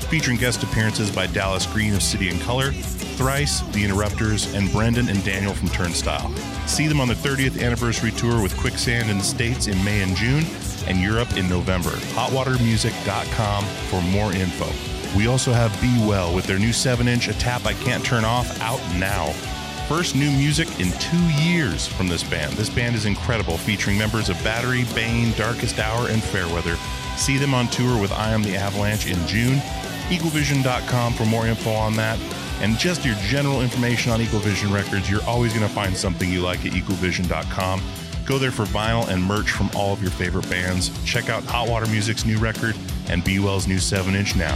featuring guest appearances by Dallas Green of City and Color, Thrice, The Interrupters, and Brendan and Daniel from Turnstile. See them on the 30th anniversary tour with Quicksand in the States in May and June and Europe in November. Hotwatermusic.com for more info. We also have Be Well with their new 7 inch A Tap I Can't Turn Off out now. First new music in two years from this band. This band is incredible, featuring members of Battery, Bane, Darkest Hour, and Fairweather. See them on tour with I Am the Avalanche in June. Equalvision.com for more info on that. And just your general information on Equal Vision Records, you're always going to find something you like at equalvision.com. Go there for vinyl and merch from all of your favorite bands. Check out Hot Water Music's new record and Be Well's new 7 inch now.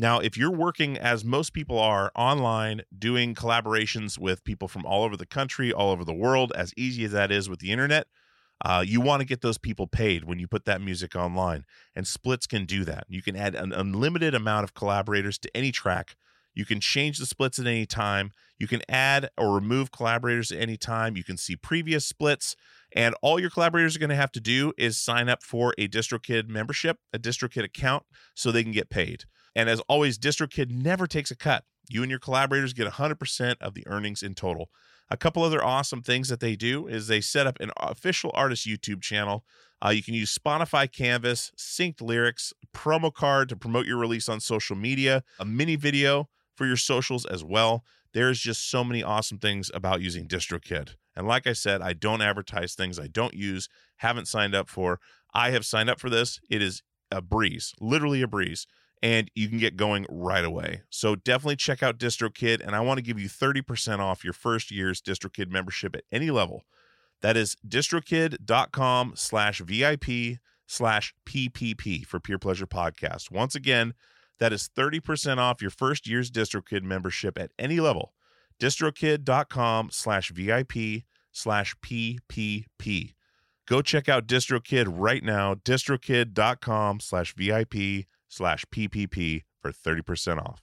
Now, if you're working as most people are online, doing collaborations with people from all over the country, all over the world, as easy as that is with the internet, uh, you want to get those people paid when you put that music online. And splits can do that. You can add an unlimited amount of collaborators to any track. You can change the splits at any time. You can add or remove collaborators at any time. You can see previous splits. And all your collaborators are going to have to do is sign up for a DistroKid membership, a DistroKid account, so they can get paid. And as always, DistroKid never takes a cut. You and your collaborators get 100% of the earnings in total. A couple other awesome things that they do is they set up an official artist YouTube channel. Uh, you can use Spotify Canvas, synced lyrics, promo card to promote your release on social media, a mini video for your socials as well. There's just so many awesome things about using DistroKid. And like I said, I don't advertise things I don't use, haven't signed up for. I have signed up for this. It is a breeze, literally a breeze and you can get going right away. So definitely check out DistroKid, and I want to give you 30% off your first year's DistroKid membership at any level. That is distrokid.com slash VIP slash PPP for Peer Pleasure Podcast. Once again, that is 30% off your first year's DistroKid membership at any level. distrokid.com slash VIP slash PPP. Go check out DistroKid right now, distrokid.com slash VIP slash PPP for 30% off.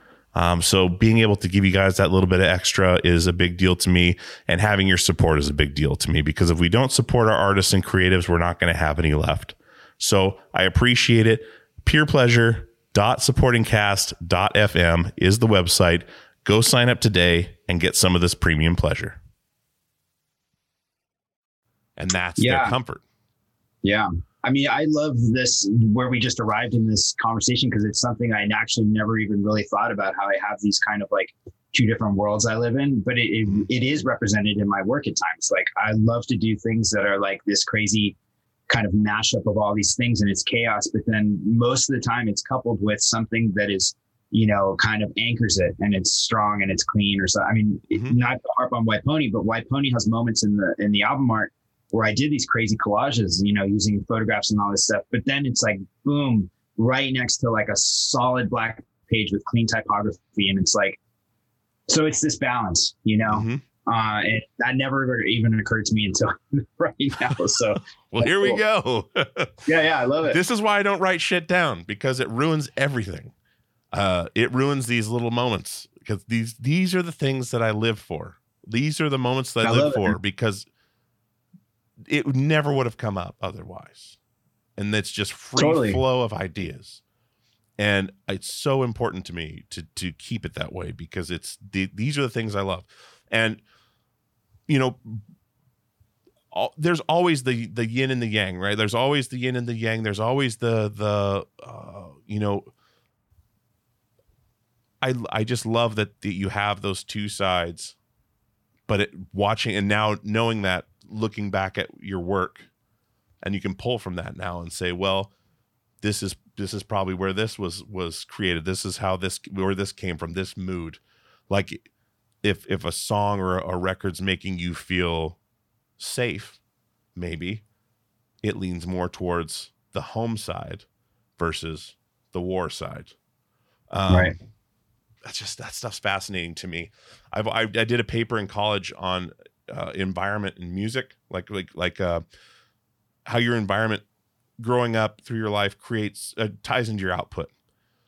Um, so being able to give you guys that little bit of extra is a big deal to me, and having your support is a big deal to me because if we don't support our artists and creatives, we're not going to have any left. So I appreciate it. Peer pleasure supportingcast.fm is the website. Go sign up today and get some of this premium pleasure. And that's their comfort. Yeah. I mean, I love this where we just arrived in this conversation because it's something I actually never even really thought about how I have these kind of like two different worlds I live in, but it, it, it is represented in my work at times. Like I love to do things that are like this crazy kind of mashup of all these things and it's chaos, but then most of the time it's coupled with something that is you know, kind of anchors it and it's strong and it's clean or so. I mean, Mhm. not to harp on White Pony, but White Pony has moments in the in the album art where I did these crazy collages, you know, using photographs and all this stuff. But then it's like boom, right next to like a solid black page with clean typography, and it's like, so it's this balance, you know. Mhm. Uh, and that never even occurred to me until right now. So Well, here we go. yeah, yeah, I love it. this is why I don't write shit down because it ruins everything. Uh, it ruins these little moments because these these are the things that I live for. These are the moments that I, I live love it. for because it never would have come up otherwise. And it's just free Totally. flow of ideas. And it's so important to me to to keep it that way because it's the, these are the things I love. And you know, all, there's always the the yin and the yang, right? There's always the yin and the yang. There's always the the uh, you know. I I just love that that you have those two sides, but it, watching and now knowing that, looking back at your work, and you can pull from that now and say, well, this is this is probably where this was was created. This is how this where this came from. This mood, like if if a song or a, a record's making you feel safe, maybe it leans more towards the home side versus the war side. Um, Right. That's just that stuff's fascinating to me. I've I, I did a paper in college on uh, environment and music, like like like uh, how your environment growing up through your life creates uh, ties into your output.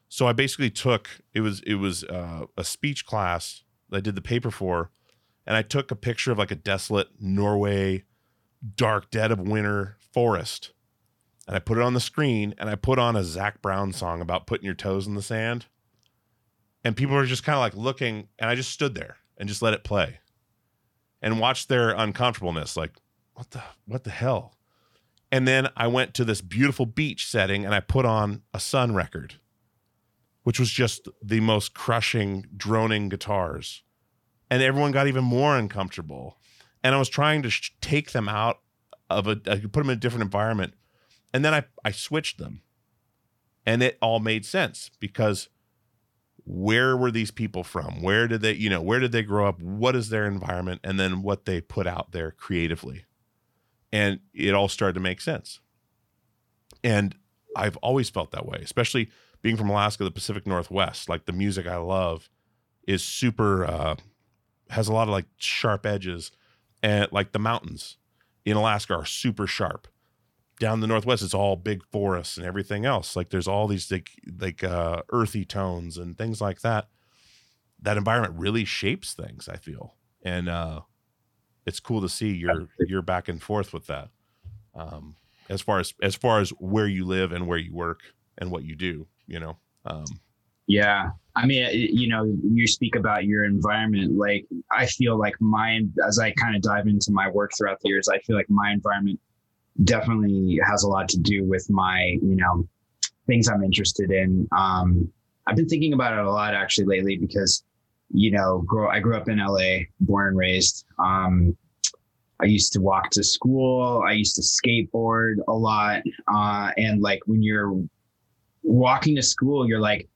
So I basically took it was it was uh, a speech class that I did the paper for, and I took a picture of like a desolate Norway, dark dead of winter forest, and I put it on the screen, and I put on a Zac Brown song about putting your toes in the sand, and people were just kind of like looking, and I just stood there and just let it play, and watched their uncomfortableness, like what the what the hell, and then I went to this beautiful beach setting, and I put on a Sunn O))) record which was just the most crushing, droning guitars. And everyone got even more uncomfortable. And I was trying to sh- take them out of a, I could put them in a different environment. And then I, I switched them. And it all made sense because where were these people from? Where did they, you know, where did they grow up? What is their environment? And then what they put out there creatively. And it all started to make sense. And I've always felt that way, especially being from Alaska, the Pacific Northwest, like the music I love is super uh has a lot of like sharp edges and like the mountains in Alaska are super sharp. Down the northwest it's all big forests and everything else. Like there's all these like like uh earthy tones and things like that. That environment really shapes things, I feel. And uh it's cool to see you're you're back and forth with that. Um as far as as far as where you live and where you work and what you do, you know. Um Yeah. I mean, you know, you speak about your environment. Like, I feel like mine, as I kind of dive into my work throughout the years, I feel like my environment definitely has a lot to do with my, you know, things I'm interested in. Um, I've been thinking about it a lot actually lately because, you know, grow, I grew up in LA, born and raised. Um, I used to walk to school. I used to skateboard a lot. Uh, and like when you're walking to school, you're like,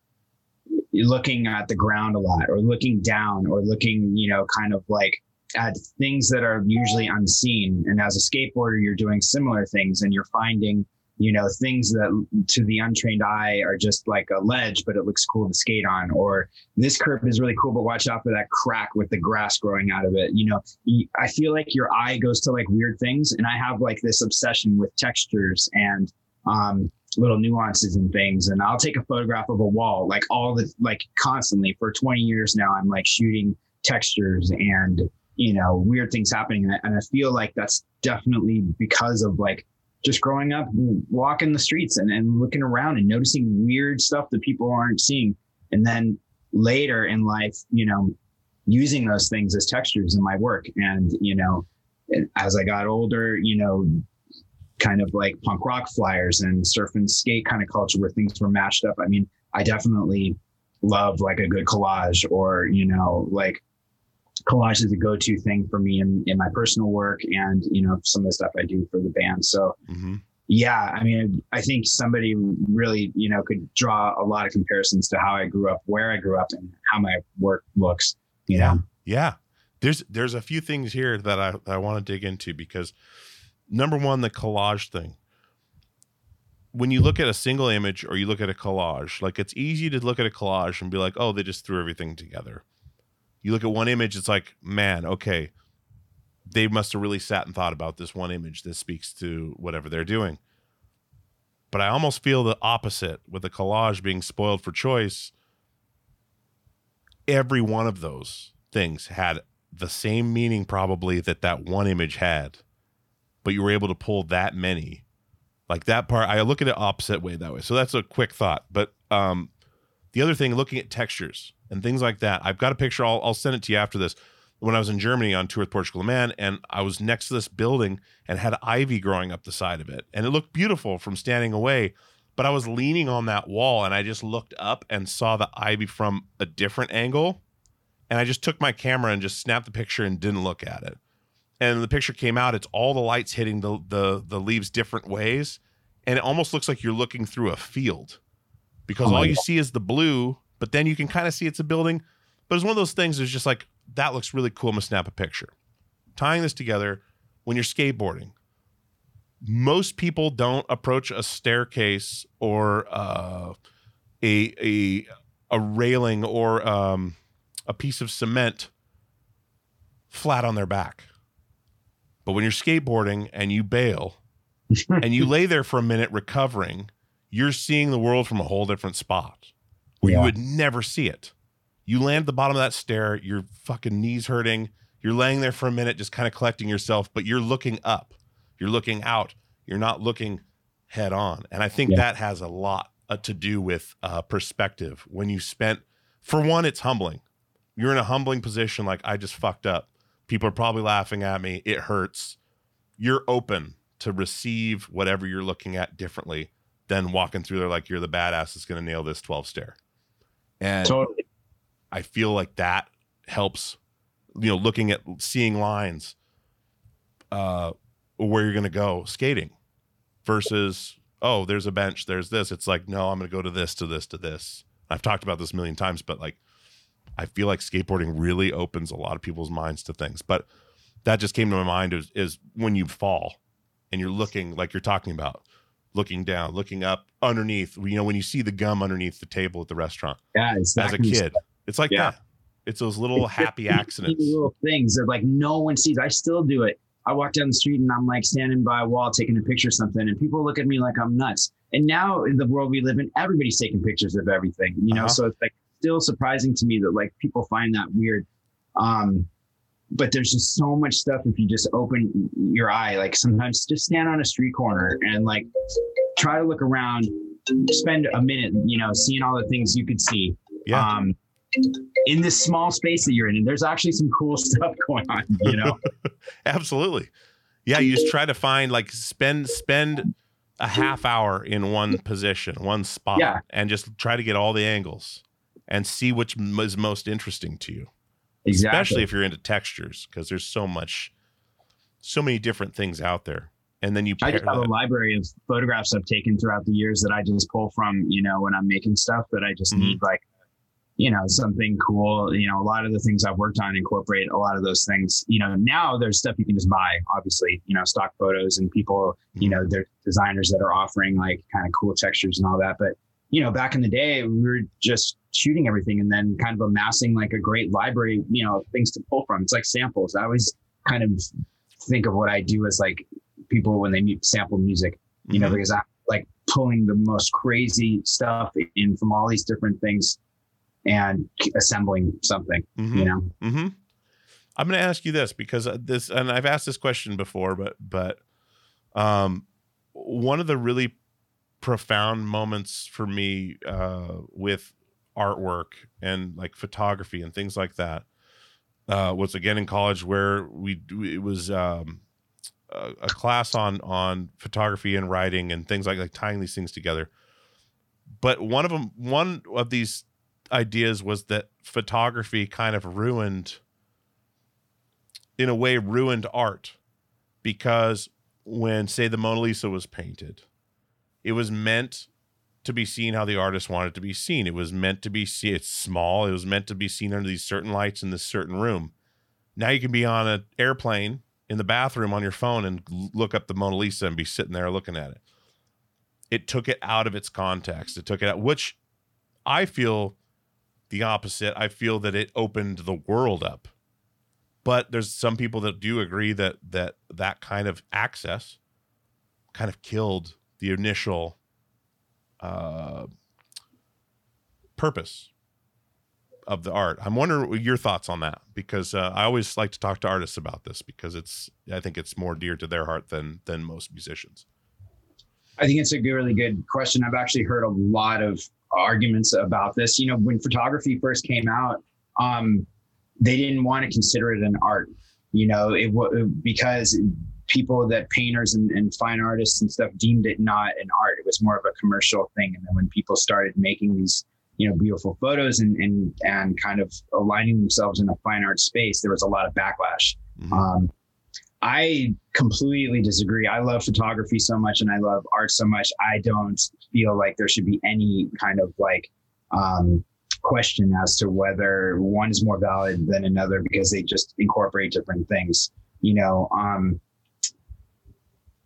looking at the ground a lot or looking down or looking, you know, kind of like at things that are usually unseen. And as a skateboarder, you're doing similar things and you're finding, you know, things that to the untrained eye are just like a ledge, but it looks cool to skate on. Or this curb is really cool, but watch out for that crack with the grass growing out of it. You know, I feel like your eye goes to like weird things. And I have like this obsession with textures and, um, little nuances and things. And I'll take a photograph of a wall, like all the, like constantly for 20 years now, I'm like shooting textures and, you know, weird things happening. And I, and I feel like that's definitely because of like just growing up, walking the streets and, and looking around and noticing weird stuff that people aren't seeing. And then later in life, you know, using those things as textures in my work. And, you know, as I got older, you know, kind of like punk rock flyers and surf and skate kind of culture where things were mashed up. I mean, I definitely love like a good collage or, you know, like collage is a go-to thing for me in, in my personal work and, you know, some of the stuff I do for the band. So mhm. yeah, I mean, I think somebody really, you know, could draw a lot of comparisons to how I grew up, where I grew up, and how my work looks. You know, Yeah. There's there's a few things here that I, I want to dig into because number one, the collage thing. When you look at a single image or you look at a collage, like it's easy to look at a collage and be like, oh, they just threw everything together. You look at one image, it's like, man, okay, they must have really sat and thought about this one image that speaks to whatever they're doing. But I almost feel the opposite with the collage being spoiled for choice. Every one of those things had the same meaning, probably, that that one image had, but you were able to pull that many. Like that part, I look at it opposite way that way. So that's a quick thought. But um, the other thing, looking at textures and things like that, I've got a picture. I'll, I'll send it to you after this. When I was in Germany on tour with Portugal Man, and I was next to this building and had ivy growing up the side of it, and it looked beautiful from standing away. But I was leaning on that wall, and I just looked up and saw the ivy from a different angle, and I just took my camera and just snapped the picture and didn't look at it. And the picture came out. It's all the lights hitting the the the leaves different ways, and it almost looks like you're looking through a field because Oh all you God. see is the blue, but then you can kind of see it's a building. But it's one of those things that's just like, that looks really cool. I'm gonna snap a picture. Tying this together, when you're skateboarding, most people don't approach a staircase or uh, a a a railing or um, a piece of cement flat on their back. But when you're skateboarding and you bail and you lay there for a minute recovering, you're seeing the world from a whole different spot where you would never see it. You land at the bottom of that stair, your fucking knees hurting. You're laying there for a minute, just kind of collecting yourself, but you're looking up, you're looking out, you're not looking head on. And I think Yeah. that has a lot uh, to do with uh, perspective. When you spent, for one, it's humbling. You're in a humbling position, like I just fucked up. People are probably laughing at me. It hurts. You're open to receive whatever you're looking at differently than walking through there like you're the badass that's going to nail this 12 stair. And totally. I feel like that helps, you know, looking at seeing lines, uh, where you're going to go skating versus, oh, there's a bench, there's this. It's like, no, I'm going to go to this, to this, to this. I've talked about this a million times, but like, I feel like skateboarding really opens a lot of people's minds to things. But that just came to my mind is, is when you fall and you're looking like you're talking about, looking down, looking up underneath, you know, when you see the gum underneath the table at the restaurant Yeah, it's that as a kid. It's like Yeah. that. It's those little It's happy accidents. Little things that like no one sees. I still do it. I walk down the street and I'm like standing by a wall taking a picture of something, and people look at me like I'm nuts. And now in the world we live in, everybody's taking pictures of everything. You know, Uh-huh. so it's like still surprising to me that like people find that weird. Um, but there's just so much stuff if you just open your eye. Like sometimes just stand on a street corner and like try to look around, spend a minute, you know, seeing all the things you could see Yeah. um, in this small space that you're in. And there's actually some cool stuff going on, you know? Absolutely. Yeah, you just try to find like spend spend a half hour in one position, one spot, Yeah. and just try to get all the angles and see which is most interesting to you. Exactly. Especially if you're into textures, because there's so much, so many different things out there. And then you I just have a library of photographs I've taken throughout the years that I just pull from, you know, when I'm making stuff that I just Mhm. need like, you know, something cool. You know, a lot of the things I've worked on incorporate a lot of those things. You know, now there's stuff you can just buy, obviously, you know, stock photos and people, you know, there's designers that are offering like kind of cool textures and all that. But, you know, back in the day, we were just shooting everything and then kind of amassing like a great library, you know, things to pull from. It's like samples. I always kind of think of what I do as like people when they sample music, you know, Mhm. because I'm like pulling the most crazy stuff in from all these different things and assembling something, Mhm. you know? Mm-hmm. I'm going to ask you this because uh, this, and I've asked this question before, but but um, one of the really profound moments for me uh, with artwork and like photography and things like that uh, was again in college where we it was um, a, a class on on photography and writing and things like like tying these things together. But one of them, one of these ideas was that photography kind of ruined in a way ruined art because when say the Mona Lisa was painted, it was meant to be seen how the artist wanted to be seen. It was meant to be see it's small. It was meant to be seen under these certain lights in this certain room. Now you can be on an airplane in the bathroom on your phone and look up the Mona Lisa and be sitting there looking at it. It took it out of its context. It took it out, which I feel the opposite. I feel that it opened the world up. But there's some people that do agree that that that kind of access kind of killed the initial uh, purpose of the art. I'm wondering your thoughts on that because uh, I always like to talk to artists about this because it's I think it's more dear to their heart than than most musicians. I think it's a good, really good question. I've actually heard a lot of arguments about this. You know, when photography first came out, um, they didn't want to consider it an art. You know, it was because people that painters and, and fine artists and stuff deemed it not an art. It was more of a commercial thing. And then when people started making these, you know, beautiful photos and and and kind of aligning themselves in a fine art space, there was a lot of backlash. Mhm. Um, I completely disagree. I love photography so much and I love art so much. I don't feel like there should be any kind of like um, question as to whether one is more valid than another because they just incorporate different things, you know. Um,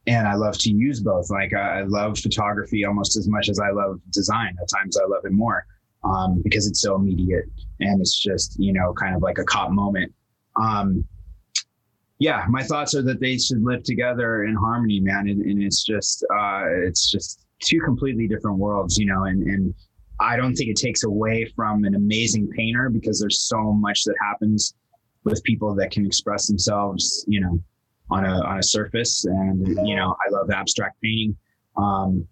and I love to use both. Like I love photography almost as much as I love design. At times I love it more um, because it's so immediate and it's just you know kind of like a cop moment. Um, yeah, my thoughts are that they should live together in harmony, man. And, and it's just uh, it's just two completely different worlds, you know. And and I don't think it takes away from an amazing painter because there's so much that happens with people that can express themselves, you know, on a on a surface. And you know, I love abstract painting. Um,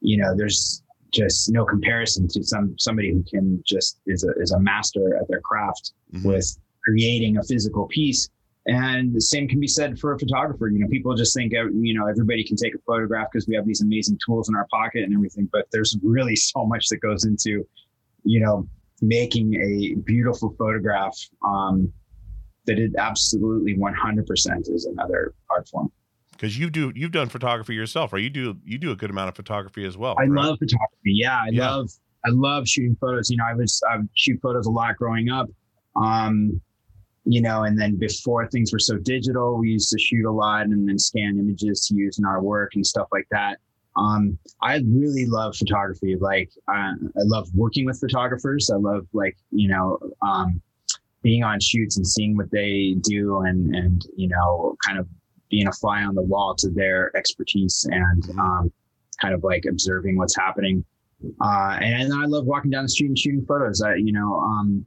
you know, there's just no comparison to some somebody who can just is a is a master at their craft Mhm. with creating a physical piece. And the same can be said for a photographer. You know, people just think, uh, you know, everybody can take a photograph because we have these amazing tools in our pocket and everything. But there's really so much that goes into, you know, making a beautiful photograph um, that it absolutely 100% is another art form. because you do you've done photography yourself, right? You do you do a good amount of photography as well. I right? love photography. Yeah, I Yeah. love I love shooting photos. You know, I was I shoot photos a lot growing up. Um, you know, and then before things were so digital, we used to shoot a lot and then scan images to use in our work and stuff like that. Um, I really love photography. Like, uh, I love working with photographers. I love like you know um, being on shoots and seeing what they do and and you know kind of being a fly on the wall to their expertise and um, kind of like observing what's happening. Uh, and I love walking down the street and shooting photos. I, you know, um,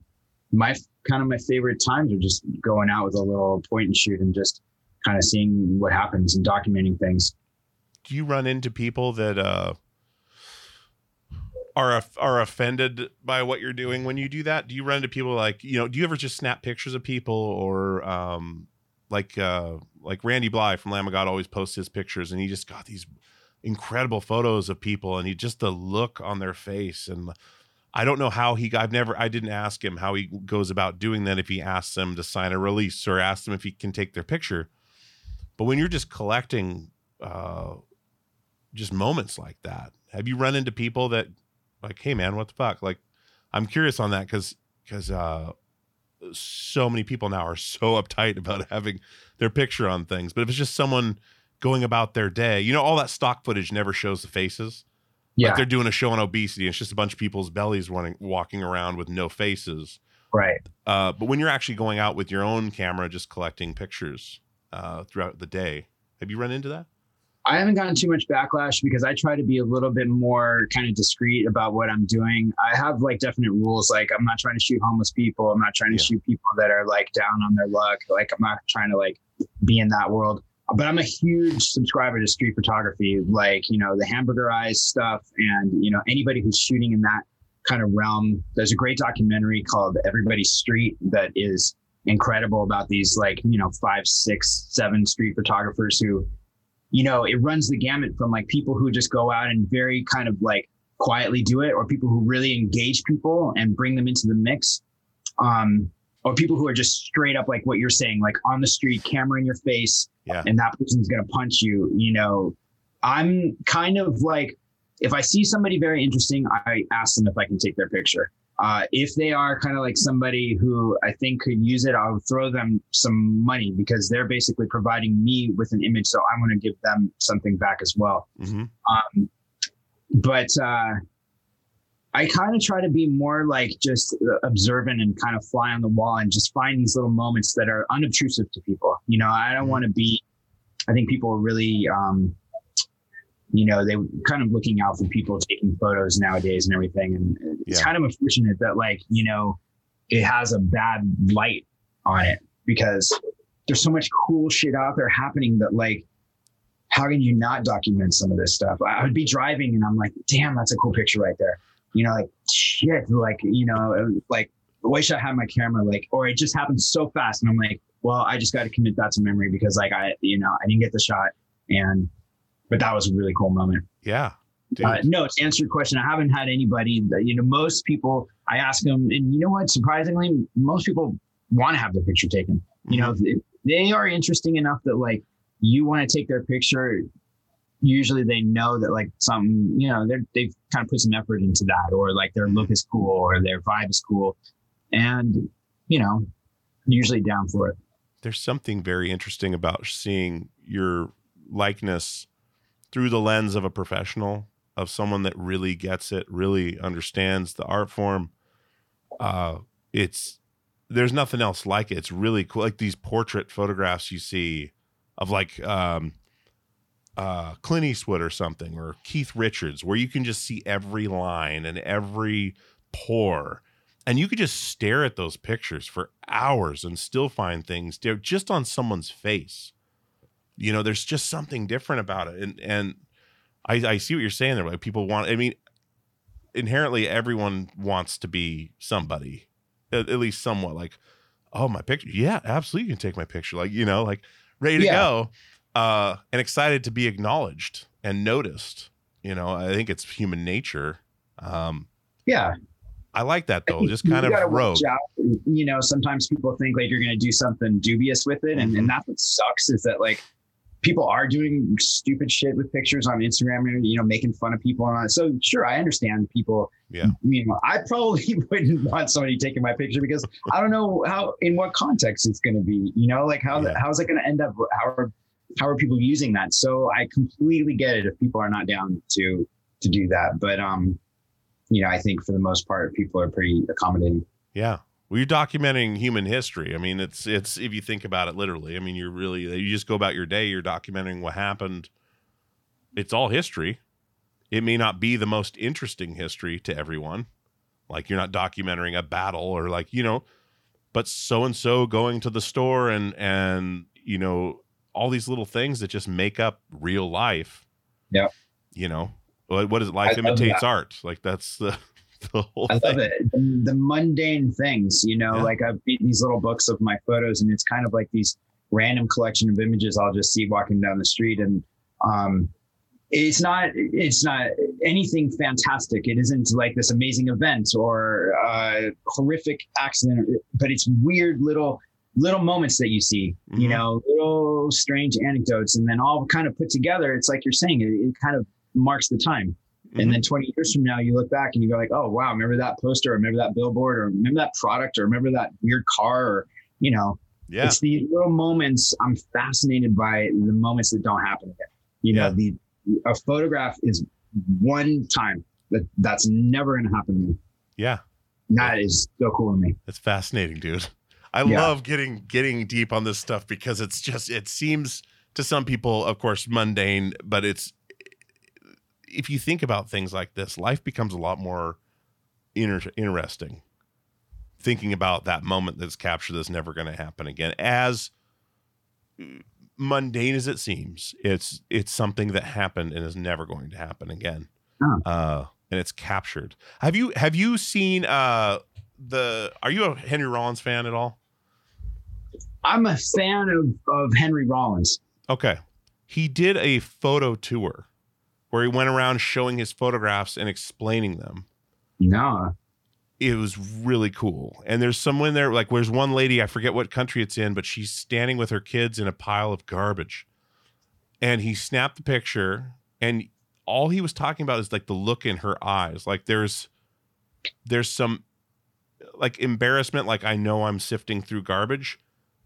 my kind of my favorite times are just going out with a little point and shoot and just kind of seeing what happens and documenting things. do you run into people that uh are are offended by what you're doing when you do that? Do you run into people like you know? Do you ever just snap pictures of people or um like uh like Randy Blythe from Lamb of God always posts his pictures and he just got these incredible photos of people and he just the look on their face and I don't know how he I've never I didn't ask him how he goes about doing that if he asks them to sign a release or asks them if he can take their picture. But when you're just collecting uh just moments like that. Have you run into people that like, hey man, what the fuck? Like, I'm curious on that because because uh, so many people now are so uptight about having their picture on things. But if it's just someone going about their day, you know, all that stock footage never shows the faces. Yeah, Like they're doing a show on obesity, and it's just a bunch of people's bellies running, walking around with no faces. right. Uh, but when you're actually going out with your own camera, just collecting pictures uh, throughout the day, have you run into that? I haven't gotten too much backlash because I try to be a little bit more kind of discreet about what I'm doing. I have like definite rules. Like I'm not trying to shoot homeless people. I'm not trying to Yeah. shoot people that are like down on their luck. Like I'm not trying to like be in that world. But I'm a huge subscriber to street photography, like you know the hamburger eyes stuff, and you know anybody who's shooting in that kind of realm. There's a great documentary called Everybody's Street that is incredible about these like you know five, six, seven street photographers who you know, it runs the gamut from like people who just go out and very kind of like quietly do it, or people who really engage people and bring them into the mix. Um, or people who are just straight up like what you're saying, like on the street, camera in your face, Yeah. and that person's gonna punch you. You know, I'm kind of like if I see somebody very interesting, I ask them if I can take their picture. Uh, if they are kind of like somebody who I think could use it, I'll throw them some money because they're basically providing me with an image. So I'm going to give them something back as well. hmm Um, but uh, I kind of try to be more like just observant and kind of fly on the wall and just find these little moments that are unobtrusive to people. You know, I don't want to be, I think people are really, um, you know, they kind of looking out for people taking photos nowadays and everything. And it's Yeah. kind of unfortunate that, like, you know, it has a bad light on it because there's so much cool shit out there happening that, like, how can you not document some of this stuff? I would be driving and I'm like, damn, that's a cool picture right there. You know, like shit, like, you know, uh, like I wish I had my camera, like, or it just happened so fast. And I'm like, well, I just got to commit that to memory because like I, you know, I didn't get the shot. And, but that was a really cool moment. Yeah. Uh, no, to answer your question, I haven't had anybody that, you know, most people, I ask them, and you know what, surprisingly, most people want to have their picture taken. You know, Mm-hmm. they are interesting enough that like you want to take their picture. Usually they know that like something, you know, they're, they've kind of put some effort into that or like their look is cool or their vibe is cool. And, you know, usually down for it. there's something very interesting about seeing your likeness through the lens of a professional of someone that really gets it really understands the art form uh it's there's nothing else like it. It's really cool. Like these portrait photographs you see of like um uh Clint Eastwood or something or Keith Richards where you can just see every line and every pore. And you could just stare at those pictures for hours and still find things just on someone's face you know there's just something different about it and and i i see what you're saying there like people want i mean inherently everyone wants to be somebody at, at least somewhat like oh my picture yeah absolutely you can take my picture like you know like ready to Yeah. go uh and excited to be acknowledged and noticed you know i think it's human nature um Yeah. i like that though just kind of rogue. You know, sometimes people think like you're going to do something dubious with it, and, Mhm. and that's what sucks is that like people are doing stupid shit with pictures on Instagram and you know making fun of people and all that. So sure, I understand people. Yeah. You know, I probably wouldn't want somebody taking my picture because I don't know how in what context it's going to be. You know, like how Yeah. how is it going to end up? How are how are people using that? So I completely get it if people are not down to to do that, but um. You know, I think for the most part, people are pretty accommodating. Yeah. Well, you're documenting human history. I mean, it's it's if you think about it literally. I mean, you're really you just go about your day. You're documenting what happened. It's all history. It may not be the most interesting history to everyone. Like you're not documenting a battle or like you know, but so and so going to the store and and you know all these little things that just make up real life. Yeah. You know what is it? Life I imitates art. Like that's the the whole I thing. love it. The, the mundane things, you know, Yeah. like I've these little books of my photos, and it's kind of like these random collection of images I'll just see walking down the street, and um, it's not it's not anything fantastic. It isn't like this amazing event or uh, horrific accident, but it's weird little little moments that you see, you Mhm. know, little strange anecdotes, and then all kind of put together. It's like you're saying, it, it kind of marks the time. Mhm. And then 20 years from now, you look back and you go like, oh, wow, remember that poster or remember that billboard or remember that product or remember that weird car or, you know, yeah. it's these little moments. I'm fascinated by the moments that don't happen again. You know, Yeah. the a photograph is one time that that's never going to happen to me. Yeah. That is so cool to me. It's fascinating, dude. I Yeah. love getting getting deep on this stuff because it's just it seems to some people, of course, mundane, but it's if you think about things like this, life becomes a lot more inter- interesting. Thinking about that moment that's captured that's never going to happen again. As mundane as it seems, it's it's something that happened and is never going to happen again. Oh. Uh, and it's captured. Have you have you seen uh the are you a Henry Rollins fan at all? I'm a fan of, of Henry Rollins. Okay. He did a photo tour where he went around showing his photographs and explaining them. No. it was really cool. And there's someone there, like, there's one lady, I forget what country it's in, but she's standing with her kids in a pile of garbage. And he snapped the picture, and all he was talking about is like the look in her eyes. Like, there's, there's some like embarrassment, like, I know I'm sifting through garbage,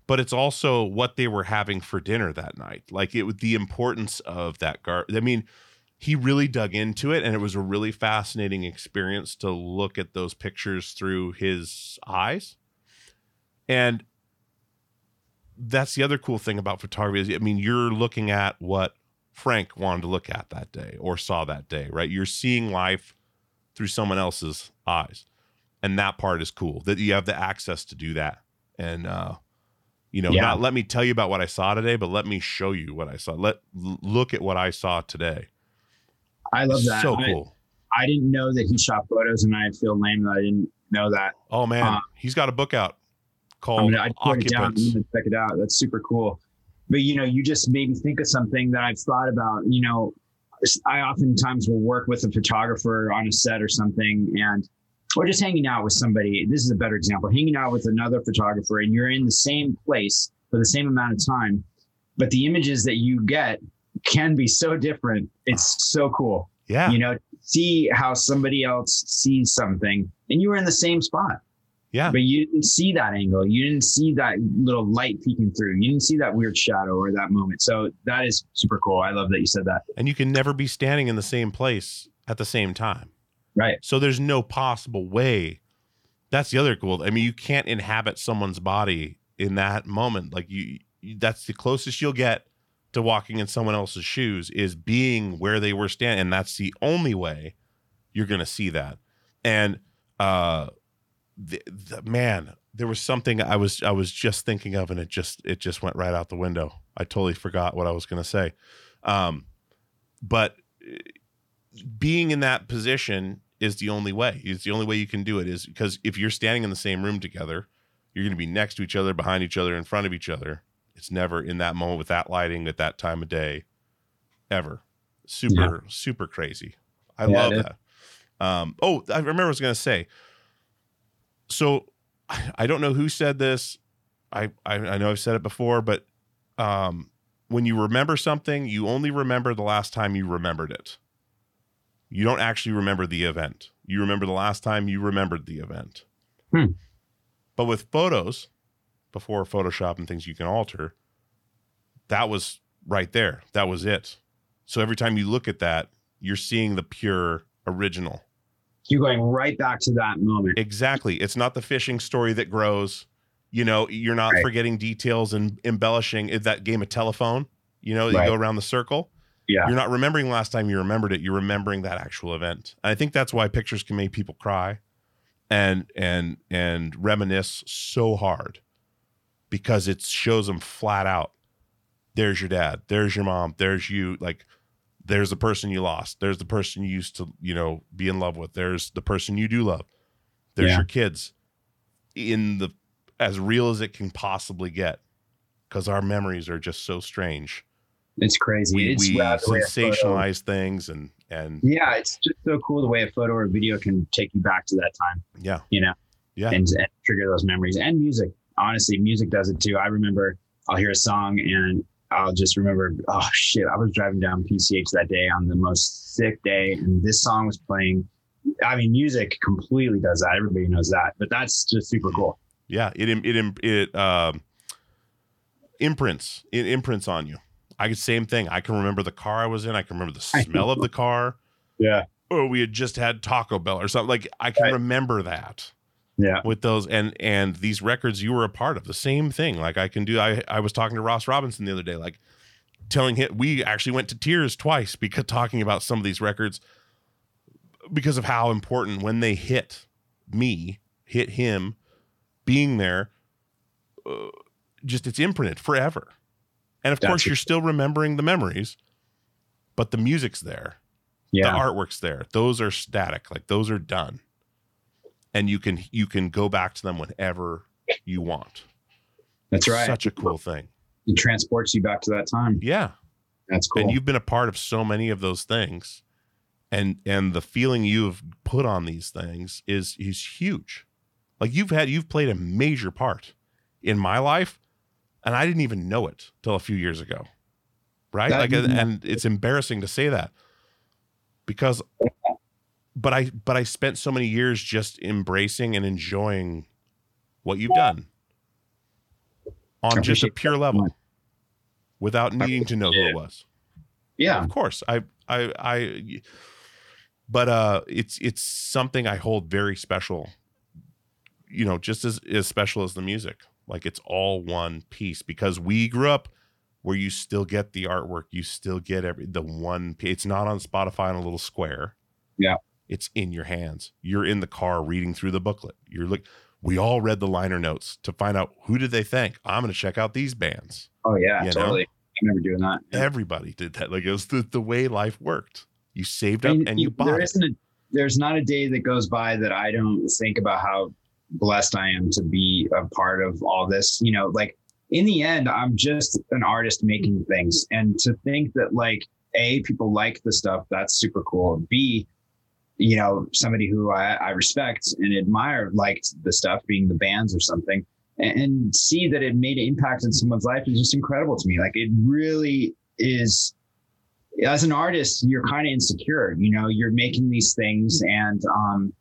but it's also what they were having for dinner that night. Like, it was the importance of that garbage. I mean, he really dug into it and it was a really fascinating experience to look at those pictures through his eyes. And that's the other cool thing about photography is i mean you're looking at what frank wanted to look at that day or saw that day right? You're seeing life through someone else's eyes. And that part is cool that you have the access to do that. And uh you know Yeah. not let me tell you about what i saw today but let me show you what i saw. Let look at what i saw today I love that. so cool I, didn't know that he shot photos, and I feel lame that I didn't know that. Oh man, Uh, he's got a book out called I it. I'm Occupants. gonna check it out. That's super cool. But you know, you just made me think of something that I've thought about. You know, I oftentimes will work with a photographer on a set or something, and or just hanging out with somebody. This is a better example. Hanging out with another photographer, and you're in the same place for the same amount of time, but the images that you get can be so different. It's so cool. Yeah, You know, see how somebody else sees something, and you were in the same spot yeah, but you didn't see that angle. You didn't see that little light peeking through. You didn't see that weird shadow or that moment. So that is super cool. I love that you said that. and you can never be standing in the same place at the same time. Right. So there's no possible way. That's the other cool. I mean, you can't inhabit someone's body in that moment. Like you, you that's the closest you'll get to walking in someone else's shoes is being where they were standing, and that's the only way you're going to see that. And uh, the, the man, there was something I was I was just thinking of, and it just it just went right out the window. I totally forgot what I was going to say. Um, but uh, being in that position is the only way. It's the only way you can do it is because if you're standing in the same room together, you're going to be next to each other, behind each other, in front of each other. It's never in that moment with that lighting at that time of day, ever. Super, super crazy. I Yeah, love that. Um, oh, I remember I was going to say. So, I I don't know who said this. I, I I know I've said it before, but um, when you remember something, you only remember the last time you remembered it. You don't actually remember the event. You remember the last time you remembered the event. Hmm. But with photos, before Photoshop and things you can alter, that was right there. That was it. So every time you look at that, you're seeing the pure original. You're going right back to that moment. Exactly. It's not the fishing story that grows. You know, you're not Right. forgetting details and embellishing that game of telephone. You know, you go around the circle. Yeah. You're not remembering last time you remembered it. You're remembering that actual event. And I think that's why pictures can make people cry and and and reminisce so hard because it shows them flat out. There's your dad. There's your mom. There's you. Like, there's the person you lost. There's the person you used to, you know, be in love with. There's the person you do love. There's Yeah. your kids in the as real as it can possibly get because our memories are just so strange. It's crazy. We, it's we rad the way a photo- sensationalize things and and Yeah, it's just so cool the way a photo or video can take you back to that time, yeah you know, yeah and, and trigger those memories. And music, honestly, music does it too. I remember I'll hear a song and I'll just remember, oh shit, I was driving down PCH that day on the most sick day, and this song was playing. I mean, music completely does that. Everybody knows that, but that's just super cool. yeah it it it um imprints it imprints on you. I could same thing. I can remember the car I was in. I can remember the smell of the car. Yeah, Or we had just had Taco Bell or something. Like I can Right. remember that. Yeah, with those and and these records you were a part of the same thing. Like i can do i i was talking to ross robinson the other day like telling him we actually went to tears twice because talking about some of these records because of how important when they hit me hit him being there uh, just it's imprinted forever. And of That's course it. you're still remembering the memories but the music's there. Yeah. the artwork's there. Those are static. Like those are done and you can you can go back to them whenever you want. That's right. such a cool thing. It transports you back to that time. yeah. That's cool. and you've been a part of so many of those things and and the feeling you've put on these things is is huge. Like you've had you've played a major part in my life and i didn't even know it till a few years ago. Right? That- like and it's embarrassing to say that because but i but i spent so many years just embracing and enjoying what you've done. On just a pure level. Much. without needing to know who it was. Yeah. of course. I i i but uh it's it's something i hold very special you know just as as special as the music. Like it's all one piece because we grew up where you still get the artwork. You still get every the one it's not on spotify on a little square. Yeah. It's in your hands you're in the car reading through the booklet you're like we all read the liner notes to find out who did they think i'm going to check out these bands Oh yeah, You know? totally. I remember doing that. Yeah. everybody did that like it was the, the way life worked you saved up And and you there bought it. isn't a, there's not a day that goes by that I don't think about how blessed I am to be a part of all this. You know, like in the end, I'm just an artist making things. And to think that like A, people like the stuff, that's super cool. B, you know, somebody who I, I respect and admire liked the stuff, being the bands or something. And, and see that it made an impact in someone's life is just incredible to me. Like it really is as an artist, you're kind of insecure. You know, you're making these things and um,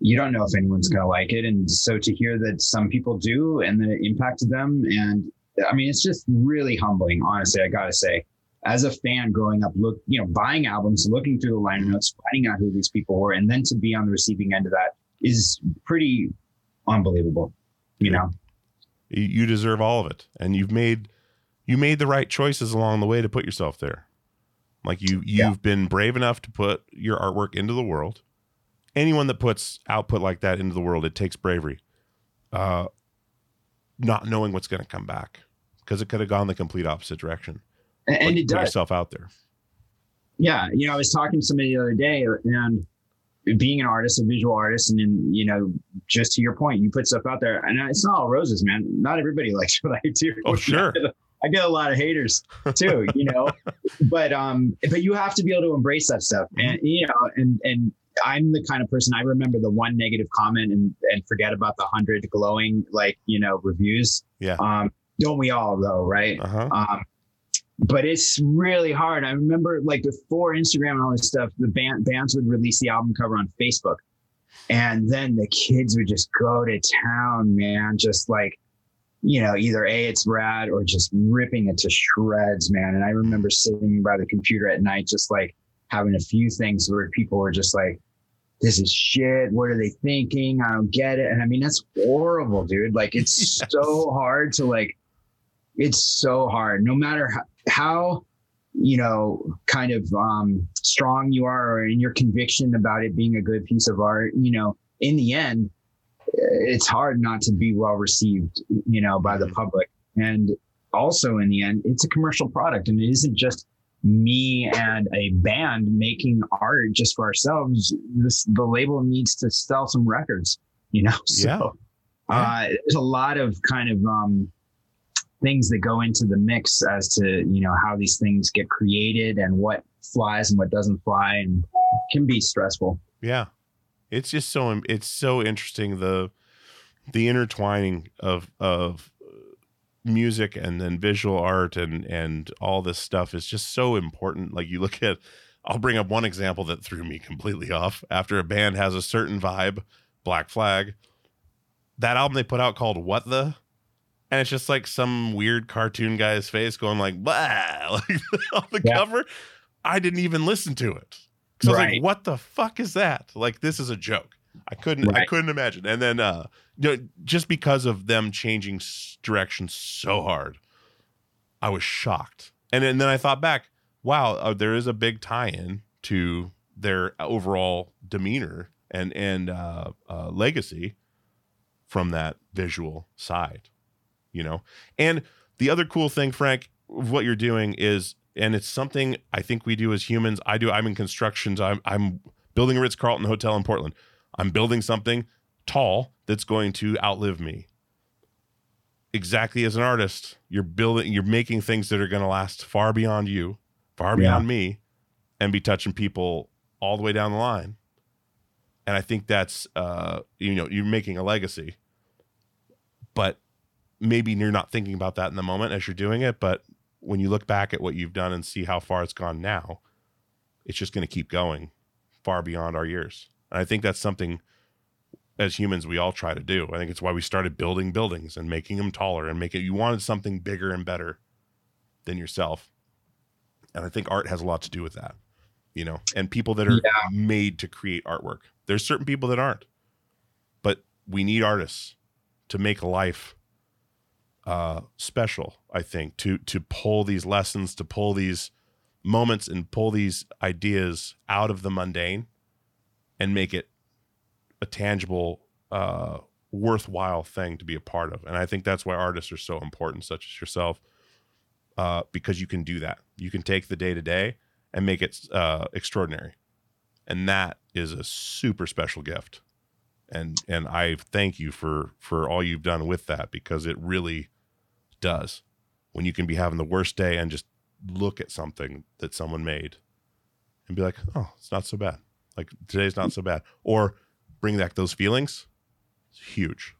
you don't know if anyone's going to like it. And so to hear that some people do and that it impacted them, and I mean, it's just really humbling, honestly, I got to say. As a fan growing up, look, you know, buying albums, looking through the liner notes, finding out who these people were, and then to be on the receiving end of that is pretty unbelievable, you know? you deserve all of it and you've made you made the right choices along the way to put yourself there like you you've Yeah. been brave enough to put your artwork into the world anyone that puts output like that into the world it takes bravery uh not knowing what's going to come back because it could have gone the complete opposite direction And, and Put- it does. yourself out there. Yeah you know i was talking to somebody the other day and being an artist a visual artist and then you know just to your point you put stuff out there and it's not all roses man. Not everybody likes what i do. Oh, sure. i get a lot of haters too you know? But um but you have to be able to embrace that stuff and you know and and i'm the kind of person i remember the one negative comment and and forget about the hundred glowing like you know reviews. Yeah. Um don't we all though right? Uh-huh. Um, but it's really hard. I remember like before Instagram and all this stuff, the band bands would release the album cover on Facebook. And then the kids would just go to town, man. Just like, you know, either A, it's rad or just ripping it to shreds, man. And I remember sitting by the computer at night, just like having a few things where people were just like, this is shit. What are they thinking? I don't get it. And I mean, that's horrible, dude. Like, it's so hard to like, it's so hard no matter how, how you know kind of um strong you are or in your conviction about it being a good piece of art you know in the end it's hard not to be well received you know by the Mhm. public and also in the end it's a commercial product and it isn't just me and a band making art just for ourselves this the label needs to sell some records you know so Yeah. uh there's a lot of kind of um things that go into the mix as to you know how these things get created and what flies and what doesn't fly and can be stressful Yeah. It's just so it's so interesting the the intertwining of of music and then visual art and and all this stuff is just so important. Like you look at I'll bring up one example that threw me completely off. After a band has a certain vibe, Black Flag, that album they put out called What the and it's just like some weird cartoon guy's face going like blah like on the Yeah. cover. I didn't even listen to it. So I was like, what the fuck is that? Like this is a joke. I couldn't I couldn't imagine. And then uh you know, just because of them changing direction so hard, I was shocked. And, then- and then I thought back, wow, uh, there is a big tie-in to their overall demeanor and and uh, uh, legacy from that visual side, you know. And the other cool thing, Frank, of what you're doing is, and it's something I think we do as humans. I do. I'm in constructions. I'm I'm building a Ritz Carlton hotel in Portland. I'm building something tall that's going to outlive me. Exactly as an artist, you're building, you're making things that are going to last far beyond you, far Yeah. beyond me, and be touching people all the way down the line. And I think that's uh, you know, you're making a legacy. But maybe you're not thinking about that in the moment as you're doing it, but when you look back at what you've done and see how far it's gone now, it's just going to keep going far beyond our years. And I think that's something as humans we all try to do. I think it's why we started building buildings and making them taller and making you wanted something bigger and better than yourself. And I think art has a lot to do with that. You know, and people that are Yeah. made to create artwork. There's certain people that aren't. But we need artists to make life uh special, I think, to to pull these lessons, to pull these moments and pull these ideas out of the mundane and make it a tangible uh worthwhile thing to be a part of. And i think that's why artists are so important such as yourself uh because you can do that. You can take the day to day and make it uh extraordinary. And that is a super special gift. And and i thank you for for all you've done with that because it really does when you can be having the worst day and just look at something that someone made and be like oh it's not so bad like today's not so bad or bring back those feelings it's huge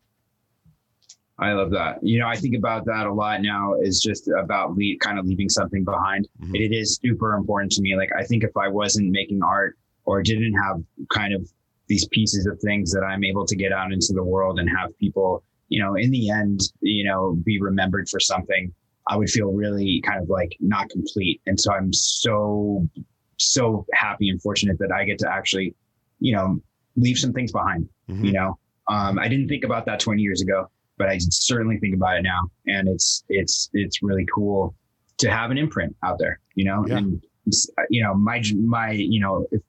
I love that. You know, I think about that a lot now is just about le- kind of leaving something behind. Mhm. It is super important to me. Like, I think if I wasn't making art or didn't have kind of these pieces of things that I'm able to get out into the world and have people, you know, in the end, you know, be remembered for something, I would feel really kind of like not complete. And so I'm so, so happy and fortunate that I get to actually, you know, leave some things behind Mhm. you know um, i didn't think about that 20 years ago but i certainly think about it now and it's it's it's really cool to have an imprint out there you know Yeah. and you know my my you know if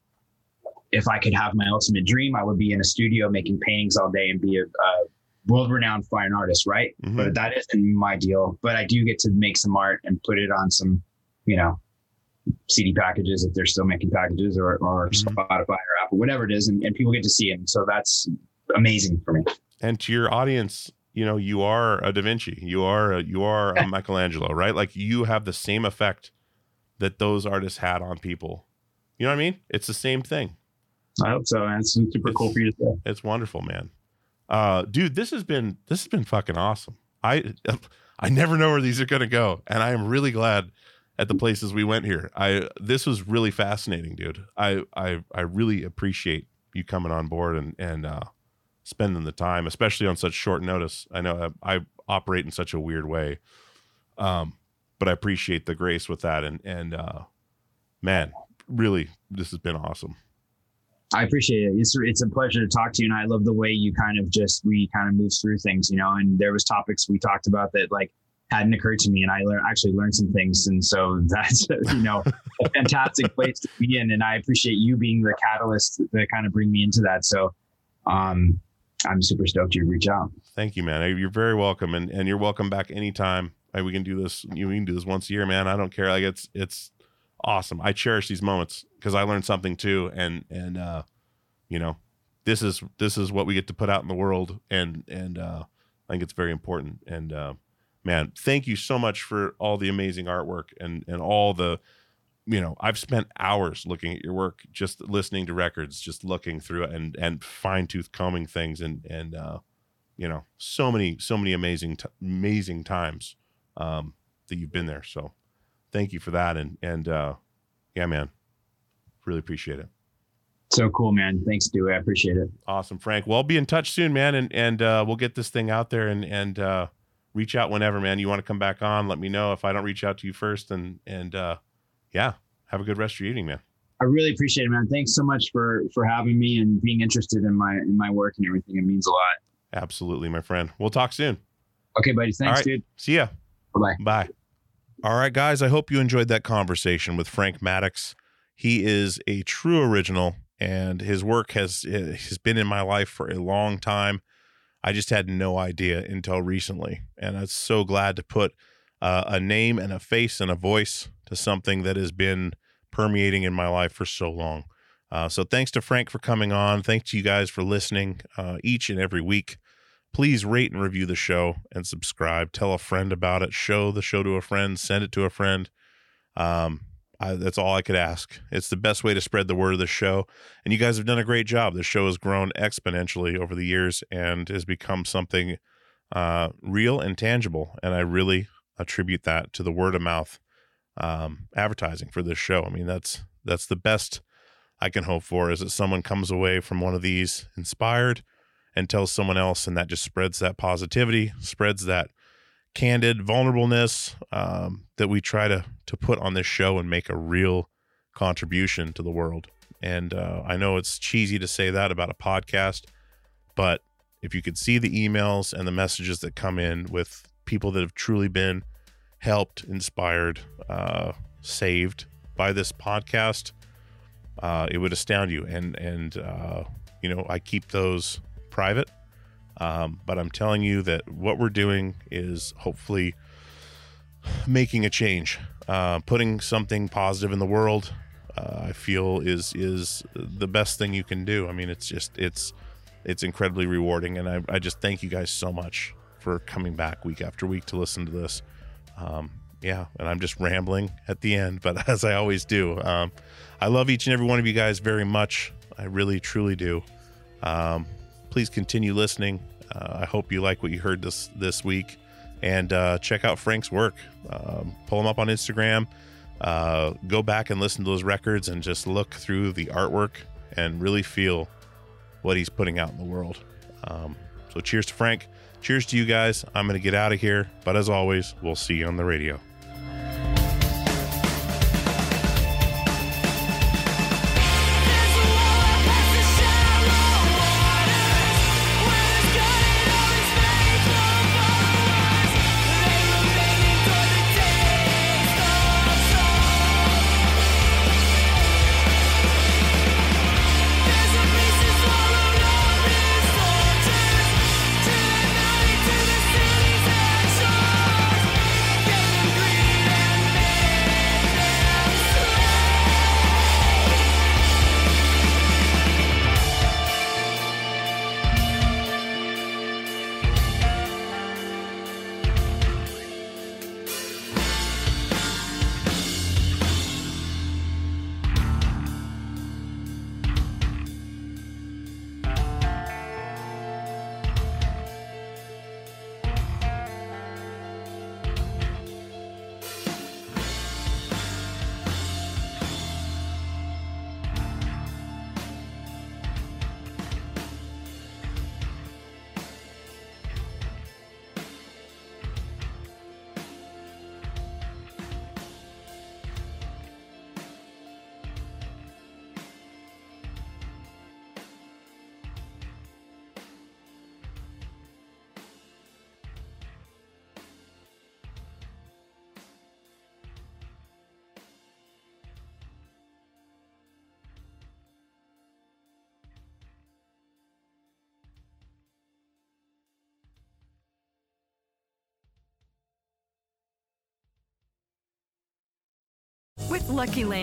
if i could have my ultimate dream i would be in a studio making paintings all day and be a, a world-renowned fine artist right Mhm. but that isn't my deal but i do get to make some art and put it on some you know CD packages if they're still making packages or, or Mhm. Spotify or Apple, whatever it is, and, and people get to see it. So that's amazing for me. and to your audience you know you are a da vinci you are a, you are a michelangelo right like you have the same effect that those artists had on people you know what i mean it's the same thing I hope so. That's super cool for you to say. it's wonderful man uh dude this has been this has been fucking awesome. I i never know where these are gonna go and i am really glad at the places we went here. I this was really fascinating dude. I i i really appreciate you coming on board and and uh spending the time especially on such short notice. I know i, I operate in such a weird way um but i appreciate the grace with that and and uh man really this has been awesome I appreciate it. It's it's a pleasure to talk to you, and I love the way you kind of just we kind of move through things, you know. And there was topics we talked about that like hadn't occurred to me, and I learned actually learned some things, and so that's you know a fantastic place to be in. And I appreciate you being the catalyst that kind of bring me into that. So, um, I'm super stoked you reach out. Thank you, man. You're very welcome, and and you're welcome back anytime. We can do this. You can do this once a year, man. I don't care. Like it's it's awesome. I cherish these moments because I learned something too, and and uh, you know, this is this is what we get to put out in the world, and and uh, I think it's very important. And uh, man, thank you so much for all the amazing artwork and and all the you know i've spent hours looking at your work just listening to records just looking through it and and fine-tooth combing things and and uh you know so many so many amazing t- amazing times um that you've been there so thank you for that and and uh yeah man really appreciate it So cool, man. Thanks, Dewey. I appreciate it. awesome frank well I'll be in touch soon man and and uh we'll get this thing out there and and uh reach out whenever man you want to come back on let me know if i don't reach out to you first and and uh yeah have a good rest of your evening man I really appreciate it, man. Thanks so much for for having me and being interested in my in my work and everything. It means a lot. absolutely my friend we'll talk soon Okay, buddy. Thanks, right. dude. see ya Bye. Bye. All right, guys. I hope you enjoyed that conversation with Frank Maddocks. He is a true original, and his work has has been in my life for a long time. I just had no idea until recently, and I'm so glad to put uh, a name and a face and a voice to something that has been permeating in my life for so long. Uh, so thanks to Frank for coming on. Thanks to you guys for listening uh, each and every week please rate and review the show and subscribe. Tell a friend about it. Show the show to a friend. Send it to a friend. Um, I, that's all I could ask. It's the best way to spread the word of the show. And you guys have done a great job. The show has grown exponentially over the years and has become something uh, real and tangible. And I really attribute that to the word of mouth um, advertising for this show. I mean, that's that's the best I can hope for is that someone comes away from one of these inspired and tells someone else, and that just spreads that positivity, spreads that candid vulnerableness um, that we try to to put on this show and make a real contribution to the world. And uh, I know it's cheesy to say that about a podcast, but if you could see the emails and the messages that come in with people that have truly been helped, inspired, uh, saved by this podcast, uh, it would astound you. And and uh, you know, I keep those private, um, but I'm telling you that what we're doing is hopefully making a change, uh, putting something positive in the world. Uh, I feel is is the best thing you can do. I mean, it's just it's it's incredibly rewarding, and I, I just thank you guys so much for coming back week after week to listen to this. Um, yeah, and I'm just rambling at the end, but as I always do, um, I love each and every one of you guys very much. I really, truly do. Um, please continue listening. Uh, I hope you like what you heard this this week, and uh, check out Frank's work. Um, pull him up on Instagram. Uh, go back and listen to those records and just look through the artwork and really feel what he's putting out in the world. Um, so, cheers to Frank. Cheers to you guys. I'm going to get out of here, but as always, we'll see you on the radio.